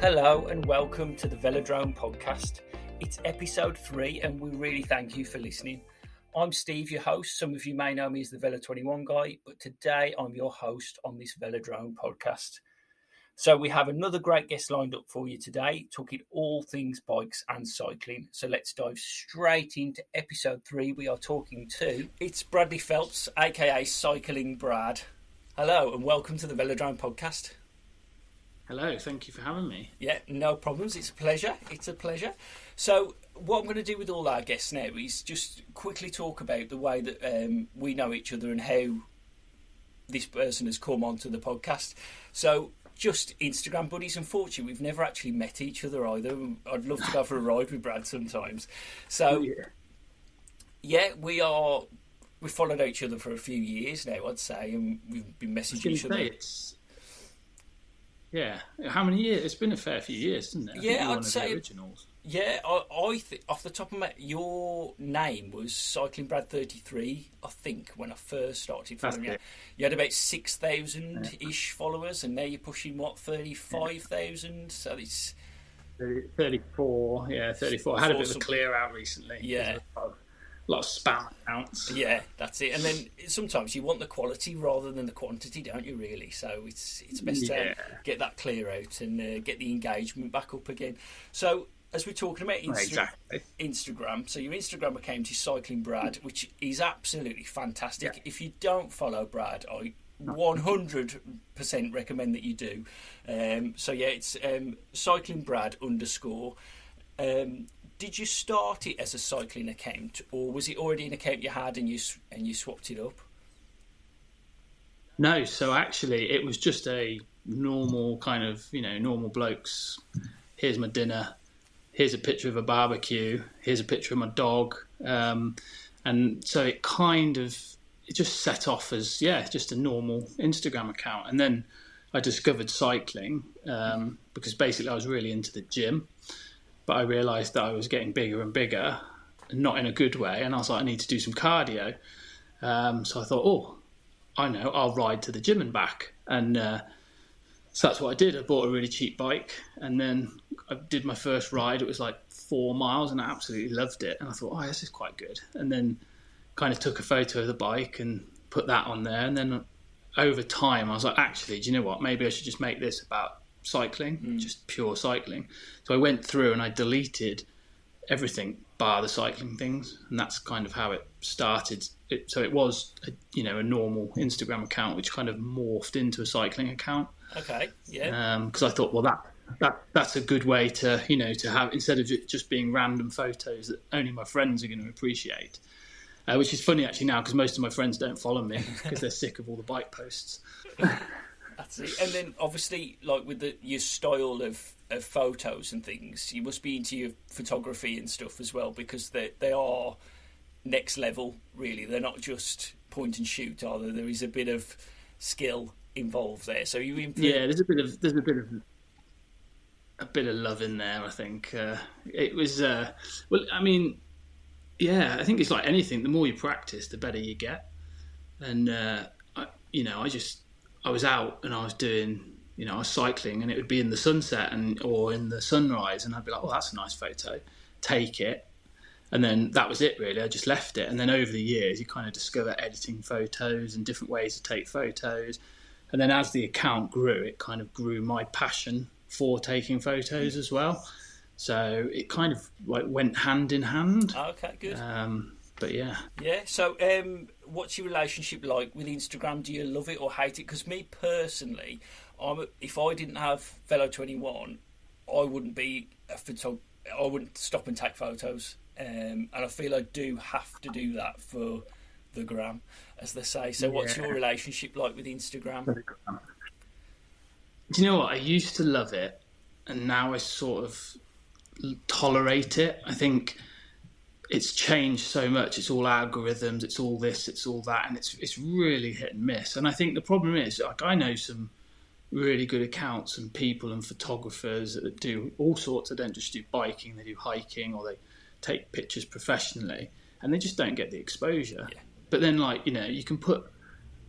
Hello and welcome to the Velodrome podcast. It's episode three, and we really thank you for listening. I'm Steve, your host. Some of you may know me as the Velo 21 guy, but today I'm your host on this Velodrome podcast. So, we have another great guest lined up for you today, talking all things bikes and cycling. So, let's dive straight into episode three. We are talking to it's Bradley Phelps, aka Cycling Brad. Hello, and welcome to the Velodrome podcast. Hello, thank you for having me. Yeah, no problems. It's a pleasure. It's a pleasure. So, what I'm going to do with all our guests now is just quickly talk about the way that um, we know each other and how this person has come onto the podcast. So, just Instagram buddies. Unfortunately, we've never actually met each other either. I'd love to go for a ride with Brad sometimes. So, yeah, yeah we are. We've followed each other for a few years now, I'd say, and we've been messaging each other. It's yeah. How many years? It's been a fair few years, isn't it? I yeah, I'd say originals. Yeah, I, I think off the top of my your name was Cycling Brad thirty three. I think when I first started following you, you had about six thousand ish followers, and now you're pushing what thirty five thousand. So it's 34, yeah, 34. I had a bit of a clear out recently. Yeah a lot of spam accounts. Yeah, that's it. And then sometimes you want the quality rather than the quantity, don't you? Really. So it's it's best yeah. to get that clear out and uh, get the engagement back up again. So as we're talking about Insta- exactly. Instagram, so your Instagram account is Cycling Brad, which is absolutely fantastic. Yeah. If you don't follow Brad, I 100% recommend that you do. Um, so yeah, it's um, Cycling Brad underscore. Um, did you start it as a cycling account, or was it already an account you had and you and you swapped it up? No, so actually, it was just a normal kind of you know normal blokes. Here's my dinner. Here's a picture of a barbecue. Here's a picture of my dog. Um, and so it kind of it just set off as yeah just a normal Instagram account, and then I discovered cycling um, because basically I was really into the gym but I realised that I was getting bigger and bigger, not in a good way, and I was like, I need to do some cardio. Um, so I thought, oh, I know, I'll ride to the gym and back, and uh, so that's what I did. I bought a really cheap bike, and then I did my first ride. It was like four miles, and I absolutely loved it. And I thought, oh, this is quite good. And then kind of took a photo of the bike and put that on there, and then over time, I was like, actually, do you know what? Maybe I should just make this about cycling, mm. just pure cycling. So I went through and I deleted everything bar the cycling things, and that's kind of how it started. It, so it was, a, you know, a normal Instagram account which kind of morphed into a cycling account. Okay, yeah. Because um, I thought, well, that that that's a good way to, you know, to have instead of just being random photos that only my friends are going to appreciate. Uh, which is funny actually now because most of my friends don't follow me because they're sick of all the bike posts. And then obviously, like with the, your style of, of photos and things, you must be into your photography and stuff as well because they they are next level. Really, they're not just point and shoot, are? There is a bit of skill involved there. So you yeah, there's a bit of there's a bit of a bit of love in there. I think uh, it was uh, well. I mean, yeah, I think it's like anything. The more you practice, the better you get. And uh, I, you know, I just I was out and I was doing, you know, I was cycling and it would be in the sunset and or in the sunrise, and I'd be like, oh, that's a nice photo, take it, and then that was it really. I just left it, and then over the years, you kind of discover editing photos and different ways to take photos, and then as the account grew, it kind of grew my passion for taking photos as well. So it kind of like went hand in hand. Okay, good. Um, but yeah. Yeah. So, um, what's your relationship like with Instagram? Do you love it or hate it? Because me personally, I'm, if I didn't have Velo Twenty One, I wouldn't be a photog- I wouldn't stop and take photos. Um, and I feel I do have to do that for the gram, as they say. So, what's your relationship like with Instagram? Do you know what? I used to love it, and now I sort of tolerate it. I think it's changed so much. It's all algorithms. It's all this. It's all that, and it's it's really hit and miss. And I think the problem is, like, I know some really good accounts and people and photographers that do all sorts. They don't just do biking; they do hiking or they take pictures professionally, and they just don't get the exposure. Yeah. But then, like you know, you can put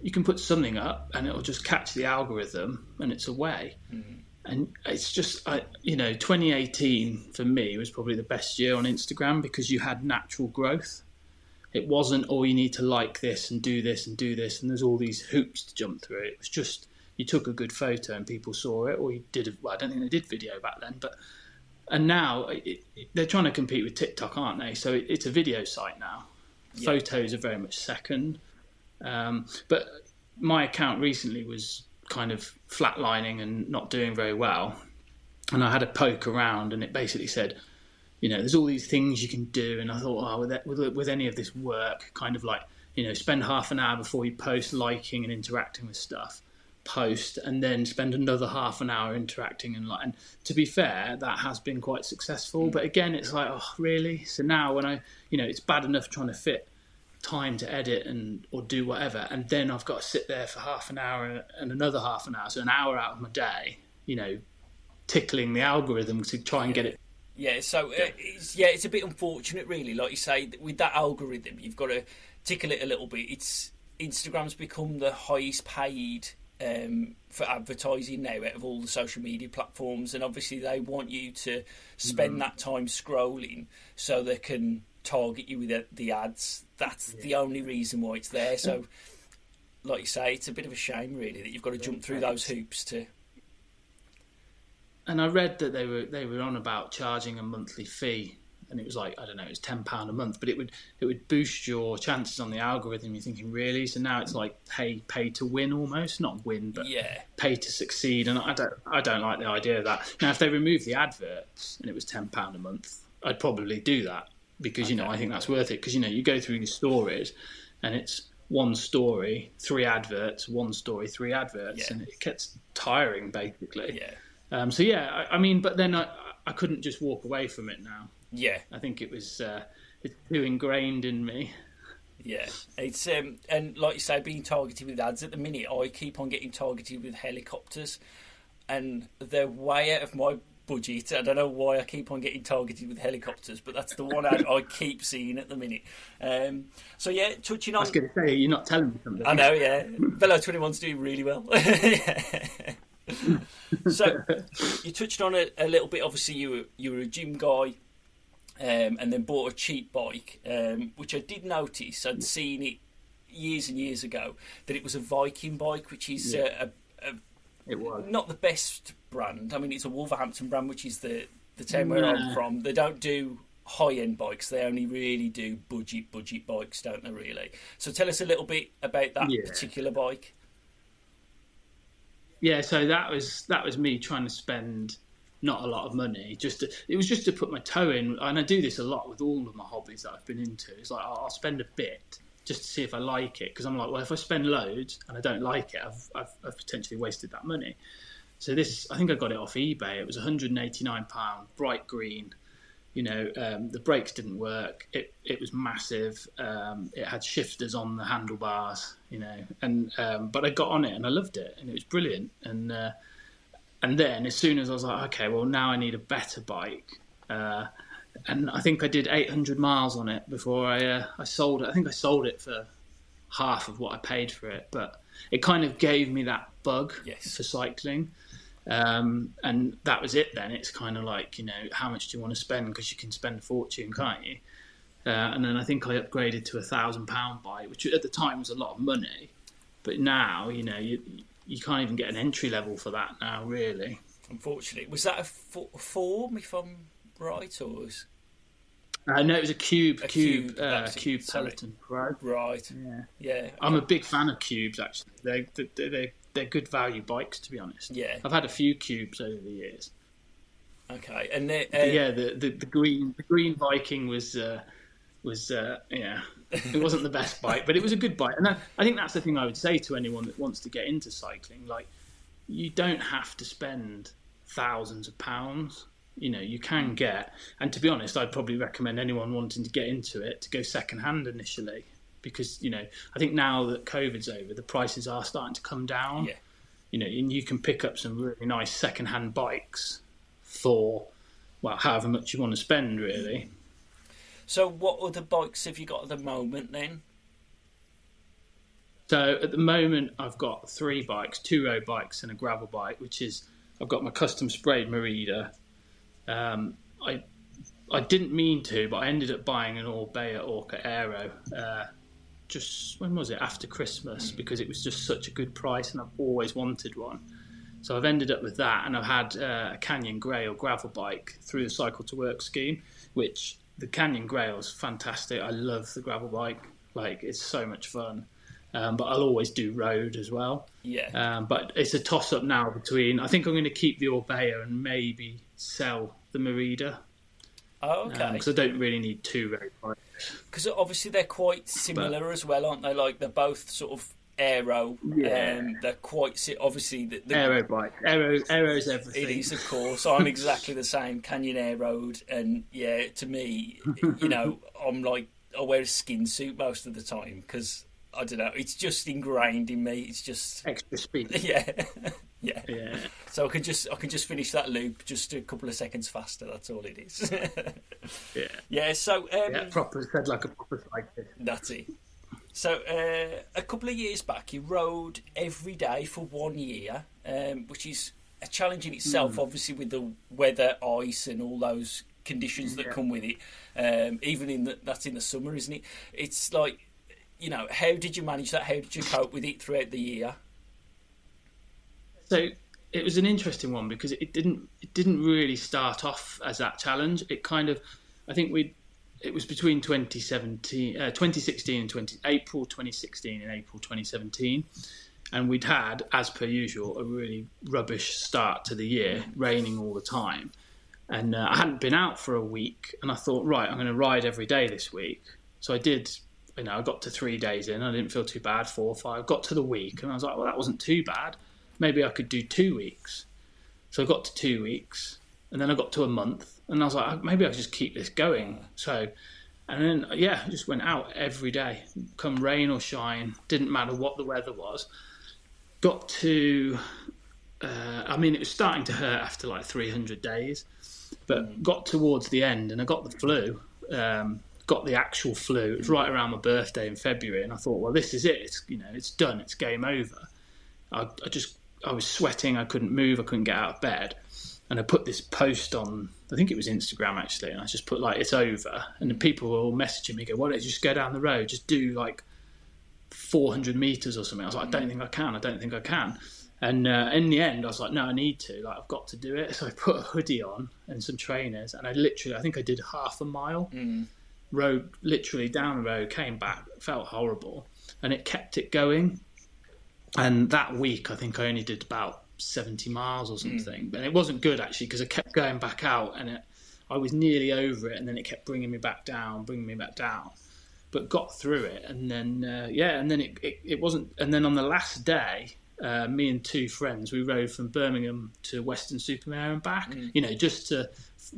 you can put something up, and it'll just catch the algorithm, and it's away. Mm-hmm. And it's just I, you know 2018 for me was probably the best year on Instagram because you had natural growth. It wasn't oh you need to like this and do this and do this and there's all these hoops to jump through. It was just you took a good photo and people saw it, or you did. A, well, I don't think they did video back then, but and now it, it, they're trying to compete with TikTok, aren't they? So it, it's a video site now. Yeah. Photos are very much second, um, but my account recently was kind of flatlining and not doing very well. And I had a poke around, and it basically said, you know, there's all these things you can do. And I thought, oh, with, with, with any of this work, kind of like, you know, spend half an hour before you post liking and interacting with stuff, post, and then spend another half an hour interacting and like. And to be fair, that has been quite successful. But again, it's like, oh, really? So now when I, you know, it's bad enough trying to fit time to edit and or do whatever, and then I've got to sit there for half an hour and another half an hour, so an hour out of my day, you know, tickling the algorithm to try and get it. Yeah, so uh, it's, yeah, it's a bit unfortunate, really. Like you say, with that algorithm, you've got to tickle it a little bit. It's Instagram's become the highest paid um, for advertising now out of all the social media platforms, and obviously they want you to spend mm. that time scrolling so they can target you with the ads. That's yeah. the only reason why it's there. So, like you say, it's a bit of a shame, really, that you've got to jump through those hoops to. And I read that they were they were on about charging a monthly fee, and it was like I don't know, it was ten pound a month, but it would it would boost your chances on the algorithm. You're thinking really? So now it's like pay pay to win almost, not win, but yeah, pay to succeed. And I don't I don't like the idea of that. Now, if they remove the adverts and it was ten pound a month, I'd probably do that because you know I think that's worth it because you know you go through these stories and it's one story, three adverts, one story, three adverts, yeah. and it gets tiring basically. Yeah. Um, so yeah, I, I, mean, but then I, I couldn't just walk away from it now. Yeah. I think it was uh, it's too ingrained in me. Yeah, it's um, and like you say, being targeted with ads at the minute, I keep on getting targeted with helicopters, and they're way out of my budget. I don't know why I keep on getting targeted with helicopters, but that's the one ad I keep seeing at the minute. Um, so yeah, touching on. I was going to say you're not telling me something. I know, yeah. Velo Twenty One's doing really well. so you touched on it a little bit. Obviously, you were you were a gym guy. Um, and then bought a cheap bike, um, which I did notice. I'd seen it years and years ago that it was a Viking bike, which is yeah. a, a, it was not the best brand. I mean, it's a Wolverhampton brand, which is the the town where I'm from. They don't do high end bikes. They only really do budget budget bikes, don't they? Really. So tell us a little bit about that yeah. particular bike. Yeah, so that was that was me trying to spend not a lot of money. Just to, it was just to put my toe in, and I do this a lot with all of my hobbies that I've been into. It's like I'll spend a bit just to see if I like it because I'm like, well, if I spend loads and I don't like it, I've, I've, I've potentially wasted that money. So this, I think I got it off eBay. It was 189 pound, bright green. You know, um, the brakes didn't work. It it was massive. Um, it had shifters on the handlebars. You know, and um, but I got on it and I loved it and it was brilliant. And uh, and then as soon as I was like, okay, well now I need a better bike. Uh, and I think I did 800 miles on it before I uh, I sold it. I think I sold it for half of what I paid for it, but it kind of gave me that bug yes. for cycling. Um, and that was it then. It's kind of like, you know, how much do you want to spend? Because you can spend a fortune, can't you? Uh, and then I think I upgraded to a thousand pound bike, which at the time was a lot of money. But now, you know, you, you can't even get an entry level for that now, really. Unfortunately. Was that a form, if I'm right? Or was... Uh, no, it was a cube, a cube, cube, uh, cube Peloton Pro. Right. Yeah. Yeah. I'm a big fan of cubes. Actually, they they they they're good value bikes to be honest. Yeah, I've had a few cubes over the years. Okay, and uh, yeah, the, the, the green the green Viking was uh, was uh, yeah, it wasn't the best bike, but it was a good bike, and that, I think that's the thing I would say to anyone that wants to get into cycling. Like, you don't have to spend thousands of pounds. You know, you can get, and to be honest, I'd probably recommend anyone wanting to get into it to go second hand initially because you know I think now that COVID's over, the prices are starting to come down. Yeah. You know, and you can pick up some really nice second-hand bikes for well, however much you want to spend, really. So, what other bikes have you got at the moment then? So, at the moment, I've got three bikes: two road bikes and a gravel bike, which is I've got my custom sprayed Merida. Um, I I didn't mean to, but I ended up buying an Orbea Orca Aero. Uh, just when was it after Christmas because it was just such a good price and I've always wanted one. So I've ended up with that, and I've had uh, a Canyon Grail or gravel bike through the Cycle to Work scheme, which the Canyon Grail is fantastic. I love the gravel bike; like it's so much fun. Um, but I'll always do road as well. Yeah. Um, but it's a toss up now between. I think I'm going to keep the Orbea and maybe sell the Merida. Oh, okay. Because um, I don't really need two road bikes. Because obviously they're quite similar but, as well, aren't they? Like they're both sort of aero. Yeah. Um, they're quite obviously the, the aero bike. Aero, aero is everything. It is, of course. I'm exactly the same. Canyon Aeroad, and yeah, to me, you know, I'm like I wear a skin suit most of the time because I don't know. It's just ingrained in me. It's just extra speed. Yeah, yeah, yeah. So I can just I can just finish that loop just a couple of seconds faster. That's all it is. yeah, yeah. So um, yeah, proper said like a proper cyclist. That's it. So uh, a couple of years back, you rode every day for one year, um, which is a challenge in itself. Mm. Obviously, with the weather, ice, and all those conditions that yeah. come with it. Um, even in the, that's in the summer, isn't it? It's like you know, how did you manage that? How did you cope with it throughout the year? So it was an interesting one because it didn't it didn't really start off as that challenge. It kind of, I think we, it was between 2017, uh, 2016 and 20 April 2016 and April 2017, and we'd had, as per usual, a really rubbish start to the year, raining all the time, and uh, I hadn't been out for a week, and I thought, right, I'm going to ride every day this week. So I did you know, I got to three days in, I didn't feel too bad. Four or five, got to the week, and I was like, well, that wasn't too bad. Maybe I could do two weeks. So I got to two weeks, and then I got to a month, and I was like, maybe I will just keep this going. So, and then yeah, I just went out every day, come rain or shine, didn't matter what the weather was. Got to, uh, I mean, it was starting to hurt after like 300 days, but got towards the end, and I got the flu. Um, got the actual flu. It was right around my birthday in February, and I thought, well, this is it. It's you know, it's done. It's game over. I, I just I was sweating. I couldn't move. I couldn't get out of bed. And I put this post on. I think it was Instagram actually, and I just put like it's over. And the people were all messaging me, go, "Why don't you just go down the road? Just do like 400 meters or something." I was like, "I don't think I can. I don't think I can." And uh, in the end, I was like, no, I need to. Like, I've got to do it. So I put a hoodie on and some trainers, and I literally, I think I did half a mile. Mm rode literally down the road, came back, felt horrible, and it kept it going. And that week, I think I only did about 70 miles or something, mm. and it wasn't good actually because I kept going back out, and it, I was nearly over it, and then it kept bringing me back down, bringing me back down. But got through it, and then uh, yeah, and then it, it, it wasn't. And then on the last day, uh, me and two friends, we rode from Birmingham to Weston-super-Mare and back. Mm. You know, just to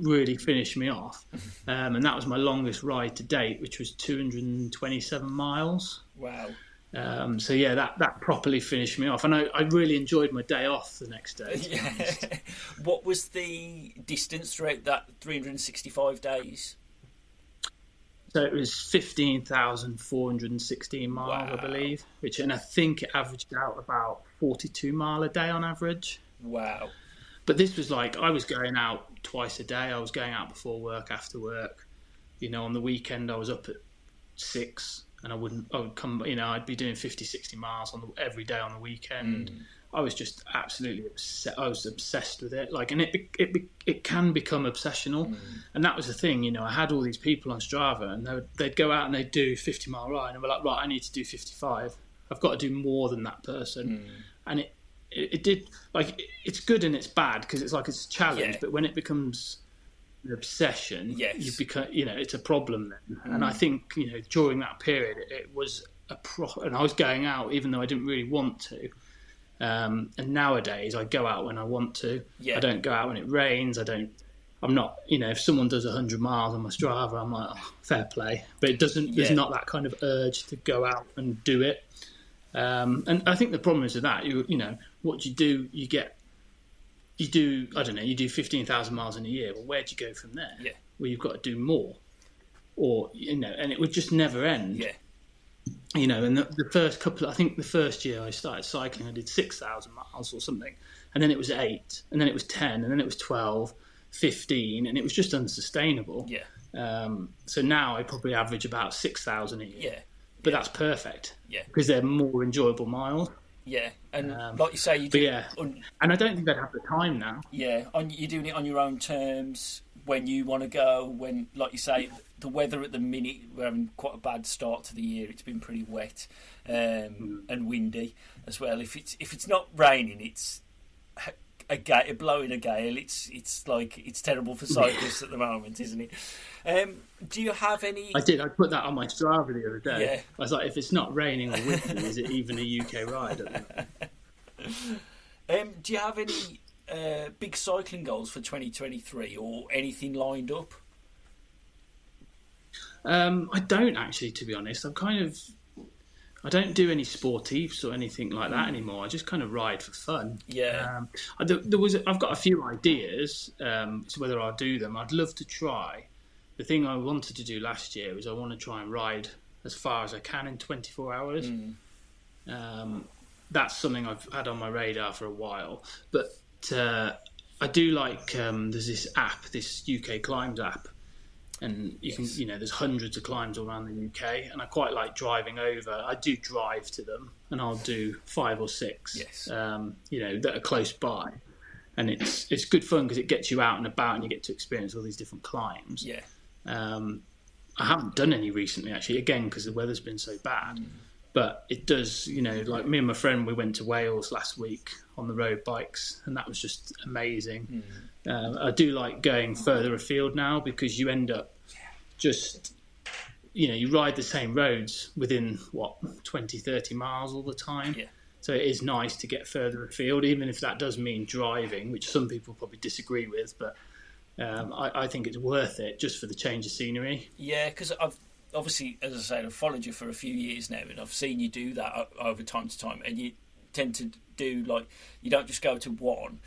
really finish me off. Um, and that was my longest ride to date, which was 227 miles. Wow. Um, so yeah, that, that properly finished me off, and I, I really enjoyed my day off the next day. Yeah. what was the distance throughout that 365 days? So it was 15,416 miles, wow. I believe, which, and I think it averaged out about 42 mile a day on average. Wow. But this was like I was going out twice a day. I was going out before work, after work. You know, on the weekend I was up at six, and I wouldn't. I would come. You know, I'd be doing 50, 60 miles on the, every day on the weekend. Mm. I was just absolutely obsessed. I was obsessed with it. Like, and it it it can become obsessional, mm. and that was the thing. You know, I had all these people on Strava, and they would, they'd go out and they'd do 50 mile ride, and we're like, right, I need to do 55. I've got to do more than that person, mm. and it it, it did like it's good and it's bad because it's like it's a challenge, yeah. but when it becomes an obsession, yes. you become you know it's a problem then. Mm. And I think you know during that period it, was a pro, and I was going out even though I didn't really want to. Um, and nowadays I go out when I want to. Yeah. I don't go out when it rains. I don't. I'm not, you know, if someone does 100 miles on my Strava, I'm like, oh, fair play. But it doesn't. There's not that kind of urge to go out and do it. Um, and I think the problem is with that, you, you know, what you do, you get, you do, I don't know, you do 15,000 miles in a year. Well, where do you go from there? Yeah. Well, you've got to do more. Or, you know, and it would just never end. Yeah. You know, and the, the first couple, I think the first year I started cycling, I did 6,000 miles or something. and then it was eight, and then it was ten, and then it was 12, 15, and it was just unsustainable. Yeah. Um, so now I probably average about six thousand a year. Yeah. But yeah. that's perfect. Yeah. Because they're more enjoyable miles. Yeah, and Um, like you say, you do. yeah. un- And I don't think they'd have the time now. Yeah, on, you're doing it on your own terms when you want to go. When, like you say, the weather at the minute we're having quite a bad start to the year. It's been pretty wet um, and windy as well. If it's if it's not raining, it's a gale, blowing a gale. It's it's like it's terrible for cyclists at the moment, isn't it? Um, do you have any? I did. I put that on my Strava the other day. Yeah. I was like, if it's not raining or windy, is it even a UK ride? Um, do you have any uh, big cycling goals for 2023 or anything lined up? Um, I don't actually, to be honest. I'm kind of. I don't do any sportives or anything like that anymore. I just kind of ride for fun. Yeah. Um, I, there, was. I've got a few ideas. Um, so whether I'll do them, I'd love to try. The thing I wanted to do last year was I want to try and ride as far as I can in 24 hours. Um, that's something I've had on my radar for a while. But uh, I do like. Um, there's this app, this UK Climbs app, and you can, you know, there's hundreds of climbs all around the UK, and I quite like driving over. I do drive to them, and I'll do five or six. Yes. Um, you know, that are close by, and it's it's good fun because it gets you out and about, and you get to experience all these different climbs. Yeah. Um, I haven't done any recently, actually, again because the weather's been so bad. But it does, you know, like me and my friend, we went to Wales last week on the road bikes, and that was just amazing. Um, I do like going further afield now because you end up just, you know, you ride the same roads within what 20, 30 miles all the time. Yeah. So it is nice to get further afield, even if that does mean driving, which some people probably disagree with. But um, I, I think it's worth it just for the change of scenery. Yeah, because I've obviously, as I said, I've followed you for a few years now, and I've seen you do that over time to time, and you tend to do like you don't just go to one.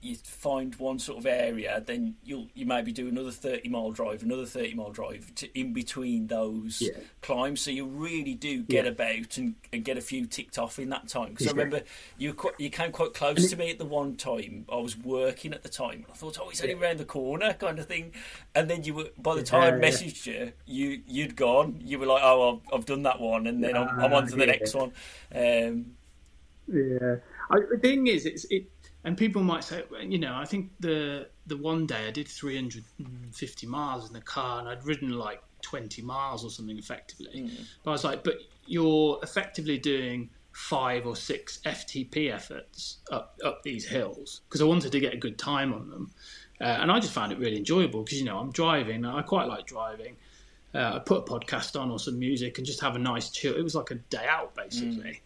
You find one sort of area, then you'll you maybe do another thirty mile drive, another thirty mile drive to, in between those Yeah. climbs. So you really do get Yeah. about and, and get a few ticked off in that time. Because I remember you quite, you came quite close to me at the one time. I was working at the time. I thought, oh, it's only around the corner, kind of thing. And then you were by the time I Yeah, yeah. messaged you, you you'd gone. You were like, oh, I've, I've done that one, and then I'm, I'm on to the Ah, yeah. next one. Um, Yeah, I, the thing is, it's it, and people might say, you know, I think the the one day I did 350 miles in the car, and I'd ridden like 20 miles or something effectively. But I was like, but you're effectively doing five or six FTP efforts up up these hills because I wanted to get a good time on them, uh, and I just found it really enjoyable because you know I'm driving, I quite like driving. Uh, I put a podcast on or some music and just have a nice chill. It was like a day out basically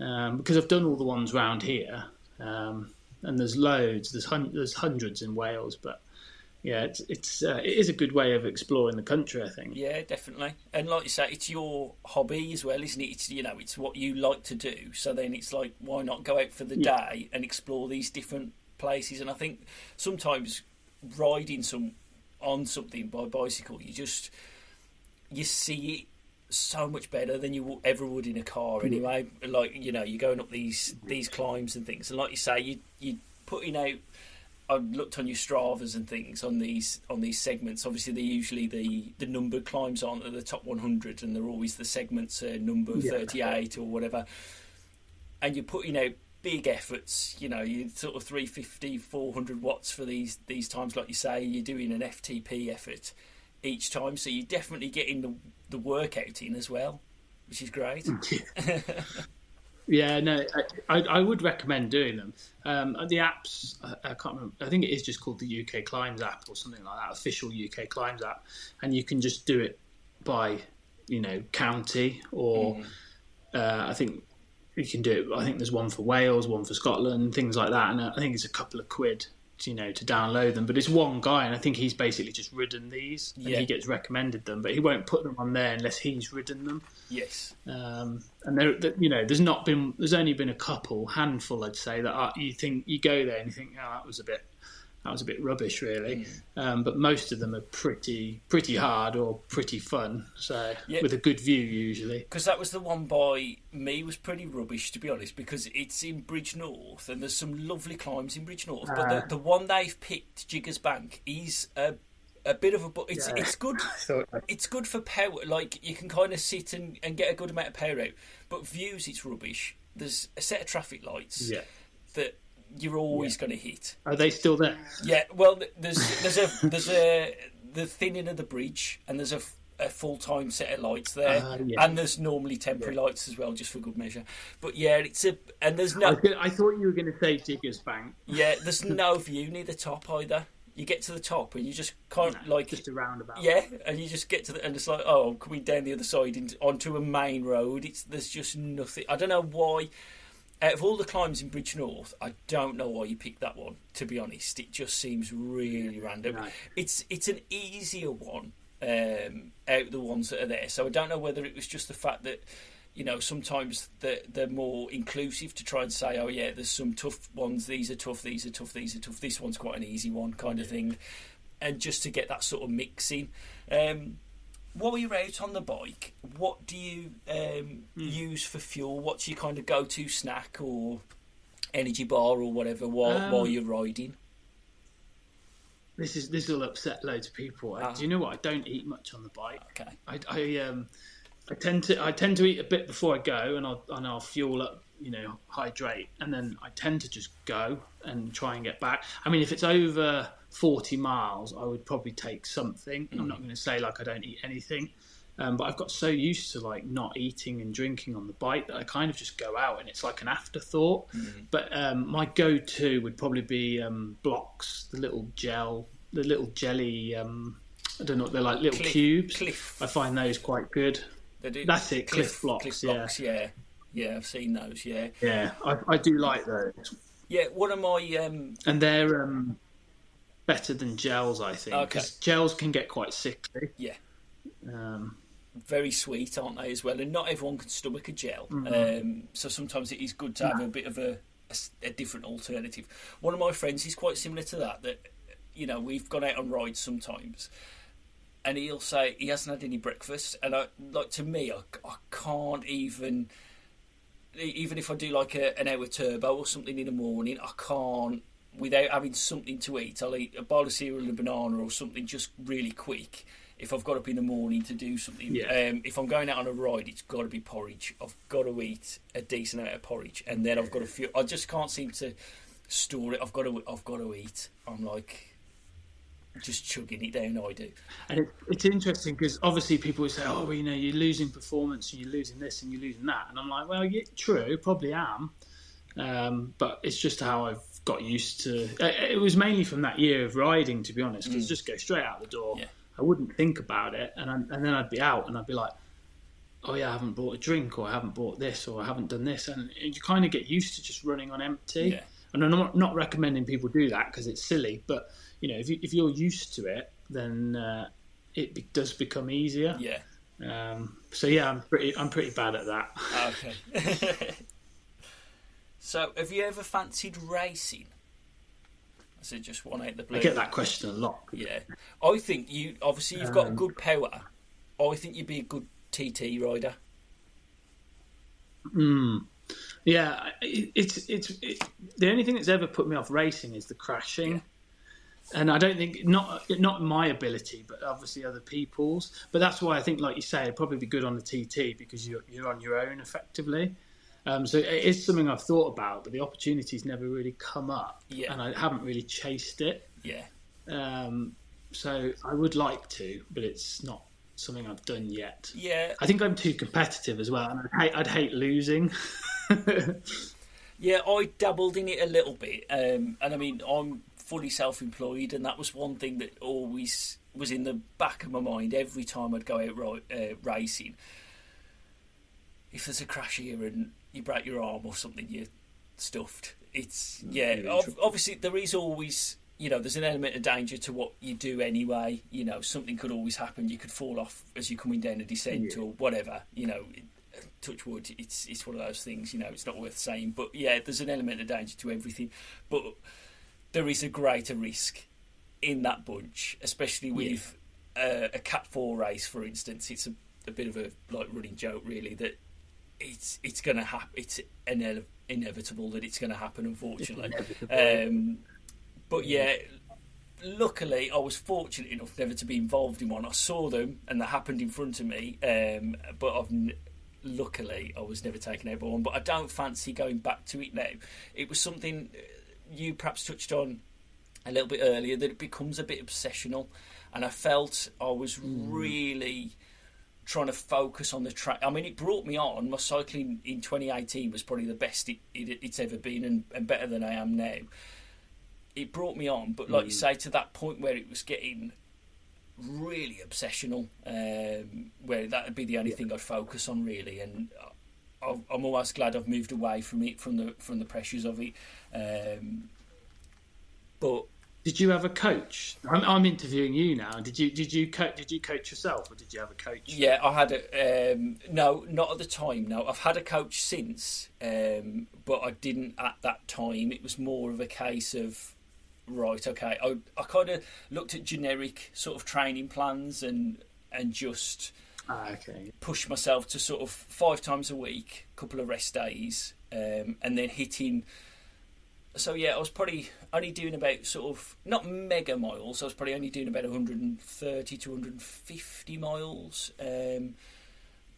um, because I've done all the ones round here, um, and there's loads. There's hun- there's hundreds in Wales, but yeah, it's it's uh, it is a good way of exploring the country. I think. yeah, definitely. And like you say, it's your hobby as well, isn't it? It's you know, it's what you like to do. So then it's like, why not go out for the Yeah. day and explore these different places? And I think sometimes riding some on something by bicycle, you just you see it so much better than you ever would in a car anyway. Like you know, you're going up these these climbs and things, and like you say, you you putting out. I looked on your Stravas and things on these on these segments. Obviously, they're usually the the numbered climbs aren't at the top 100, and they're always the segments uh, number Yeah. 38 or whatever. And you're putting out big efforts. You know, you sort of 350, 400 watts for these these times. Like you say, you're doing an FTP effort each time, so you're definitely getting the the workout in as well, which is great. Yeah, no, I, I, I would recommend doing them. Um, the apps, I, I can't remember. I think it is just called the UK Climbs app or something like that, official UK Climbs app, and you can just do it by, you know, county or uh, I think you can do it. I think there's one for Wales, one for Scotland, things like that, and I think it's a couple of quid, you know, to download them. But it's one guy, and I think he's basically just ridden these, and Yeah. he gets recommended them, but he won't put them on there unless he's ridden them. yes, Um, and there, you know, there's not been, there's only been a couple, handful, I'd say, that are, you think you go there and you think, oh, that was a bit, that was a bit rubbish, really. Mm. Um, but most of them are pretty pretty hard or pretty fun. So yeah. with a good view usually. Because that was the one by me was pretty rubbish to be honest. Because it's in Bridgnorth and there's some lovely climbs in Bridgnorth. Uh, but the, ah. the one they've picked, Jiggers Bank, is a a bit of a but it's yeah. it's good it's good for power like you can kind of sit and, and get a good amount of power out but views it's rubbish there's a set of traffic lights yeah. that you're always yeah. going to hit. Are they still there? Yeah. Well, there's there's a there's a the thinning of the bridge, and there's a, a full time set of lights there, uh, yeah. and there's normally temporary yeah. lights as well, just for good measure. But yeah, it's a and there's no. I, gonna, I thought you were going to say Jiggers Bank. Yeah, there's no view near the top either. You get to the top and you just can't no, like just a roundabout. Yeah, and you just get to the and it's like oh, coming down the other side into, onto a main road. It's there's just nothing. I don't know why out of all the climbs in Bridgnorth, I don't know why you picked that one. To be honest, it just seems really random. No. It's it's an easier one um, out of the ones that are there. So I don't know whether it was just the fact that you know sometimes they're, they're more inclusive to try and say, oh yeah, there's some tough ones. These are tough. These are tough. These are tough. This one's quite an easy one, kind of thing. And just to get that sort of mixing. Um, while you're out on the bike, what do you um, mm. use for fuel? What's your kind of go-to snack or energy bar or whatever while um, while you're riding? This is this will upset loads of people. Do you know what? I don't eat much on the bike. Okay. I, I um I tend to I tend to eat a bit before I go, and I'll and I'll fuel up, you know, hydrate, and then I tend to just go and try and get back. I mean, if it's over 40 miles, I would probably take something. I'm not going to say like I don't eat anything, um, but I've got so used to like not eating and drinking on the bike that I kind of just go out and it's like an afterthought. Mm. But um, my go-to would probably be um, blocks, the little gel, the little jelly. Um, I don't know. They're like little Clif, cubes. Clif. I find those quite good. That's it. Clif, Clif Bloks. Clif Bloks. Yeah. yeah. Yeah, I've seen those. Yeah. Yeah, I, I do like those. Yeah, one of my um... and they're um, better than gels, I think. Because okay. gels can get quite sickly. Yeah. Um, Very sweet, aren't they, as well? And not everyone can stomach a gel. Mm-hmm. Um, so sometimes it is good to have a bit of a, a, a, different alternative. One of my friends is quite similar to that, that, you know, we've gone out on rides sometimes. And he'll say he hasn't had any breakfast, and I like to me, I, I can't even even if I do like a, an hour turbo or something in the morning, I can't without having something to eat. I'll eat a bowl of cereal and a banana or something just really quick. If I've got up in the morning to do something, yeah. um, if I'm going out on a ride, it's got to be porridge. I've got to eat a decent amount of porridge, and then I've got to feel. I just can't seem to store it. I've got to. I've got to eat. I'm like just chugging it down. I do. And it, it's interesting because obviously people say, "Oh, well, you know, you're losing performance, and you're losing this, and you're losing that," and I'm like, "Well, yeah, true, probably am." Um, but it's just how I've got used to. Uh, it was mainly from that year of riding, to be honest, because mm. just go straight out the door. Yeah. I wouldn't think about it, and I, and then I'd be out, and I'd be like, "Oh yeah, I haven't bought a drink, or I haven't bought this, or I haven't done this," and you kind of get used to just running on empty. Yeah. And I'm not, not recommending people do that because it's silly, but you know, if you, if you're used to it, then uh, it be, does become easier. Yeah. Um, so yeah, I'm pretty I'm pretty bad at that. Okay. So, have you ever fancied racing? I said just one out the blue? I get that question a lot. Yeah, I think you obviously you've got um, good power. I think you'd be a good TT rider. Hmm. Yeah, it, it's it's it, the only thing that's ever put me off racing is the crashing. Yeah and I don't think not not my ability, but obviously other people's. But that's why I think, like you say, it'd probably be good on the TT because you're you're on your own effectively. Um, so it is something I've thought about, but the opportunities never really come up, yeah. and I haven't really chased it. Yeah. Um, so I would like to, but it's not something I've done yet. Yeah. I think I'm too competitive as well, and I'd hate, I'd hate losing. yeah, I dabbled in it a little bit, um, and I mean I'm fully self-employed, and that was one thing that always was in the back of my mind every time I'd go out uh, racing. If there's a crash here and you break your arm or something, you're stuffed. It's yeah. obviously, there is always you know there's an element of danger to what you do anyway. You know, something could always happen. You could fall off as you're coming down a descent yeah. or whatever. You know, touch wood. It's it's one of those things. You know, it's not worth saying. But yeah, there's an element of danger to everything. But there is a greater risk in that bunch, especially with yeah. uh, a Cat Four race, for instance. It's a, a, bit of a like running joke, really, that it's it's going to happen. It's ine- inevitable that it's going to happen, unfortunately. Um, but yeah, luckily, I was fortunate enough never to be involved in one. I saw them and they happened in front of me, um, but I've n- luckily I was never taken out by one. But I don't fancy going back to it now. It was something uh, you perhaps touched on a little bit earlier that it becomes a bit obsessional, and I felt I was mm. really trying to focus on the track. I mean, it brought me on. My cycling in 2018 was probably the best it, it, it's ever been, and, and better than I am now it brought me on, but like mm. you say, to that point where it was getting really obsessional, um, where that would be the only yeah. thing I'd focus on really, and I'm almost glad I've moved away from it, from the from the pressures of it. Um, but did you have a coach? I'm, I'm, interviewing you now. Did you did you co- did you coach yourself, or did you have a coach? Yeah, I had a um, no, not at the time. No, I've had a coach since, um, but I didn't at that time. It was more of a case of right, okay, I, I kind of looked at generic sort of training plans and and just ah, okay. push myself to sort of five times a week, couple of rest days, um, and then hitting. So yeah, I was probably only doing about sort of not mega miles. I was probably only doing about 130 to 150 miles. Um,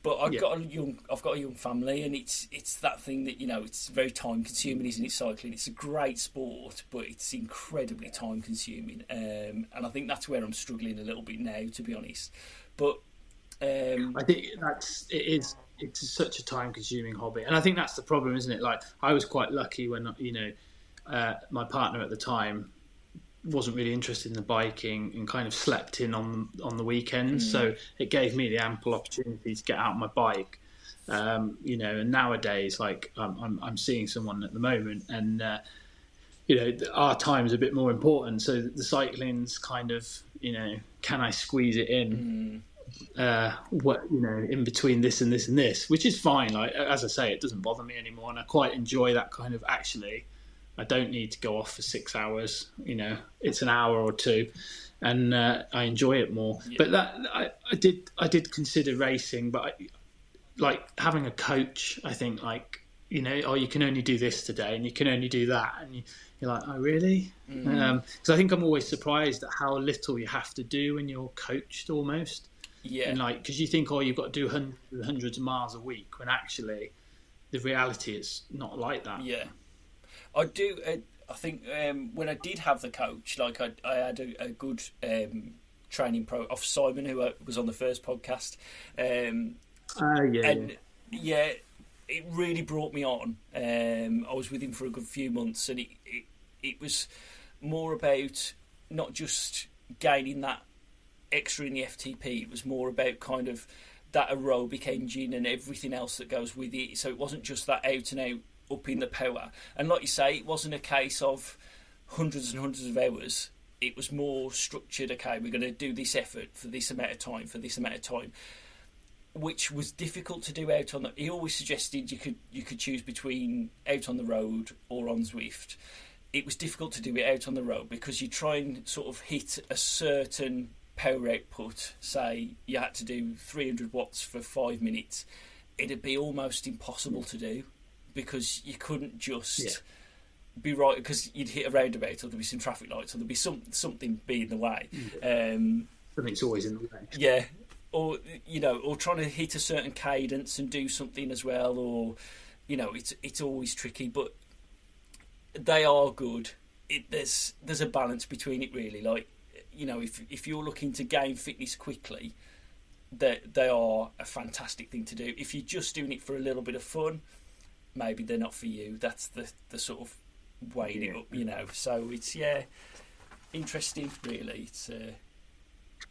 but I've yeah. got a young, I've got a young family, and it's it's that thing that you know it's very time consuming, isn't it? Cycling. It's a great sport, but it's incredibly time consuming, um, and I think that's where I'm struggling a little bit now, to be honest. But um, I think that's it is it's such a time consuming hobby, and I think that's the problem, isn't it? Like I was quite lucky when you know uh, my partner at the time wasn't really interested in the biking and kind of slept in on on the weekends. Mm. So it gave me the ample opportunity to get out on my bike. Um, you know, and nowadays, like I'm, I'm, I'm, seeing someone at the moment, and uh, you know, our time is a bit more important. So the cycling's kind of, you know, can I squeeze it in? Mm. Uh, what you know, in between this and this and this, which is fine. Like as I say, it doesn't bother me anymore, and I quite enjoy that kind of actually I don't need to go off for six hours. You know, it's an hour or two, and uh, I enjoy it more. Yeah. But that I, I, did I did consider racing, but I, like having a coach, I think like you know, oh, you can only do this today, and you can only do that, and you, are like, oh, really? Because mm. um, I think I'm always surprised at how little you have to do when you're coached, almost. Yeah. And like, because you think, oh, you've got to do hundreds, hundreds of miles a week, when actually, the reality is not like that. Yeah. I do. Uh, I think um, when I did have the coach, like I, I had a, a good um, training pro off Simon, who uh, was on the first podcast. Um, uh, yeah, and yeah. yeah. it really brought me on. Um, I was with him for a good few months, and it, it it was more about not just gaining that extra in the FTP. It was more about kind of that aerobic engine and everything else that goes with it. So it wasn't just that out and out up in the power. And like you say, it wasn't a case of hundreds and hundreds of hours. It was more structured. Okay, we're going to do this effort for this amount of time, for this amount of time, which was difficult to do out on the. He always suggested you could you could choose between out on the road or on Zwift. It was difficult to do it out on the road because you try and sort of hit a certain power output. Say you had to do 300 watts for five minutes, it'd be almost impossible to do because you couldn't just yeah. be right because you'd hit a roundabout or there'd be some traffic lights or there'd be some something be in the way. Yeah. Um, Something's always in the way. Yeah, or you know, or trying to hit a certain cadence and do something as well, or you know, it's it's always tricky, but they are good. It, there's there's a balance between it really. Like you know, if if you're looking to gain fitness quickly, they they are a fantastic thing to do. If you're just doing it for a little bit of fun, maybe they're not for you. That's the the sort of weighing yeah. it up, you know. So it's yeah, interesting, really. It's. Uh...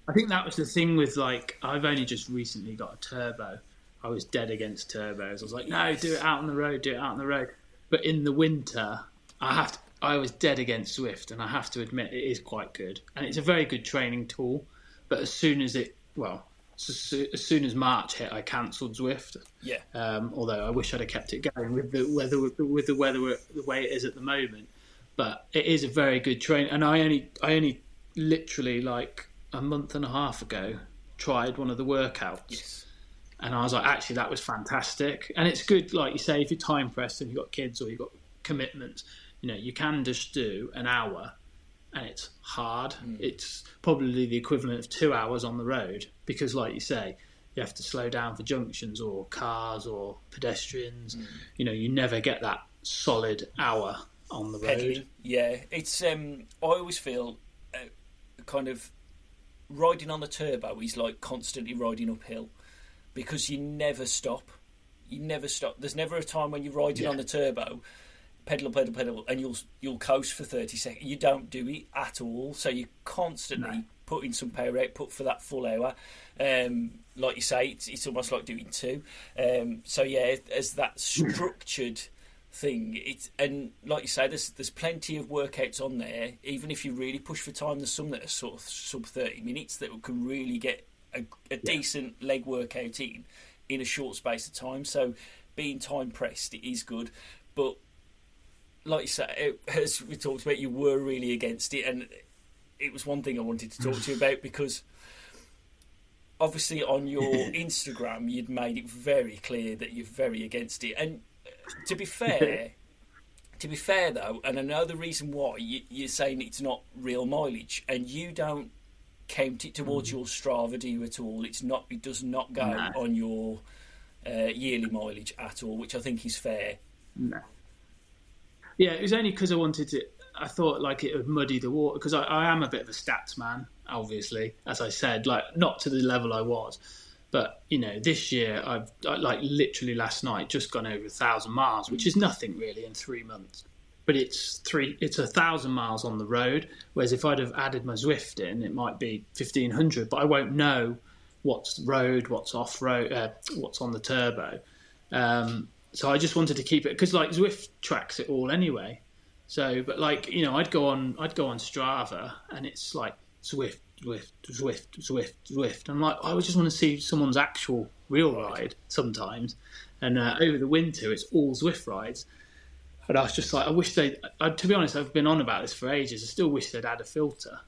I think that was the thing with like I've only just recently got a turbo. I was dead against turbos. I was like, no, do it out on the road, do it out on the road. But in the winter, I have to. I was dead against Zwift, and I have to admit it is quite good, and it's a very good training tool. But as soon as it, well, so, as soon as March hit, I cancelled Zwift. Yeah. Um, although I wish I'd have kept it going with the weather with the, with the weather the way it is at the moment. but it is a very good train. And I only I only literally like a month and a half ago tried one of the workouts. Yes. And I was like, actually, that was fantastic. And it's good, like you say, if you're time pressed and you've got kids or you've got commitments, you know, you can just do an hour and it's hard. Mm. It's probably the equivalent of two hours on the road because, like you say, you have to slow down for junctions or cars or pedestrians. Mm. You know, you never get that solid hour on the road. Yeah, it's. Um, I always feel uh, kind of riding on the turbo is like constantly riding uphill because you never stop. You never stop. There's never a time when you're riding yeah. on the turbo pedal, pedal, pedal, and you'll you'll coast for thirty seconds. You don't do it at all, so you're constantly no. putting some power output for that full hour. Um, like you say, it's, it's almost like doing two. Um, so yeah, as that structured thing, it's and like you say, there's there's plenty of workouts on there. Even if you really push for time, there's some that are sort of sub thirty minutes that can really get a, a yeah. decent leg workout in in a short space of time. So being time pressed, it is good, but like you said, it, as we talked about, you were really against it, and it was one thing I wanted to talk to you about because obviously on your Instagram you'd made it very clear that you're very against it, and to be fair. to be fair though, and I know the reason why you, are saying it's not real mileage, and you don't count it towards mm. your Strava, do you at all? It's not. It does not go no. on your uh, yearly mileage at all, which I think is fair. No. Yeah, it was only because I wanted to. I thought like it would muddy the water because I, I am a bit of a stats man, obviously, as I said, like not to the level I was. But you know, this year I've like literally last night just gone over a thousand miles, which is nothing really in three months. But it's three, it's a thousand miles on the road. Whereas if I'd have added my Zwift in, it might be fifteen hundred. But I won't know what's road, what's off road, uh, what's on the turbo. Um, so I just wanted to keep it because like Zwift tracks it all anyway. So, but like you know, I'd go on, I'd go on Strava, and it's like Zwift, Zwift, Zwift, Zwift, Zwift. I'm like, I just want to see someone's actual real ride sometimes. And uh, over the winter, it's all Zwift rides. And I was just like, I wish they. To be honest, I've been on about this for ages. I still wish they'd add a filter.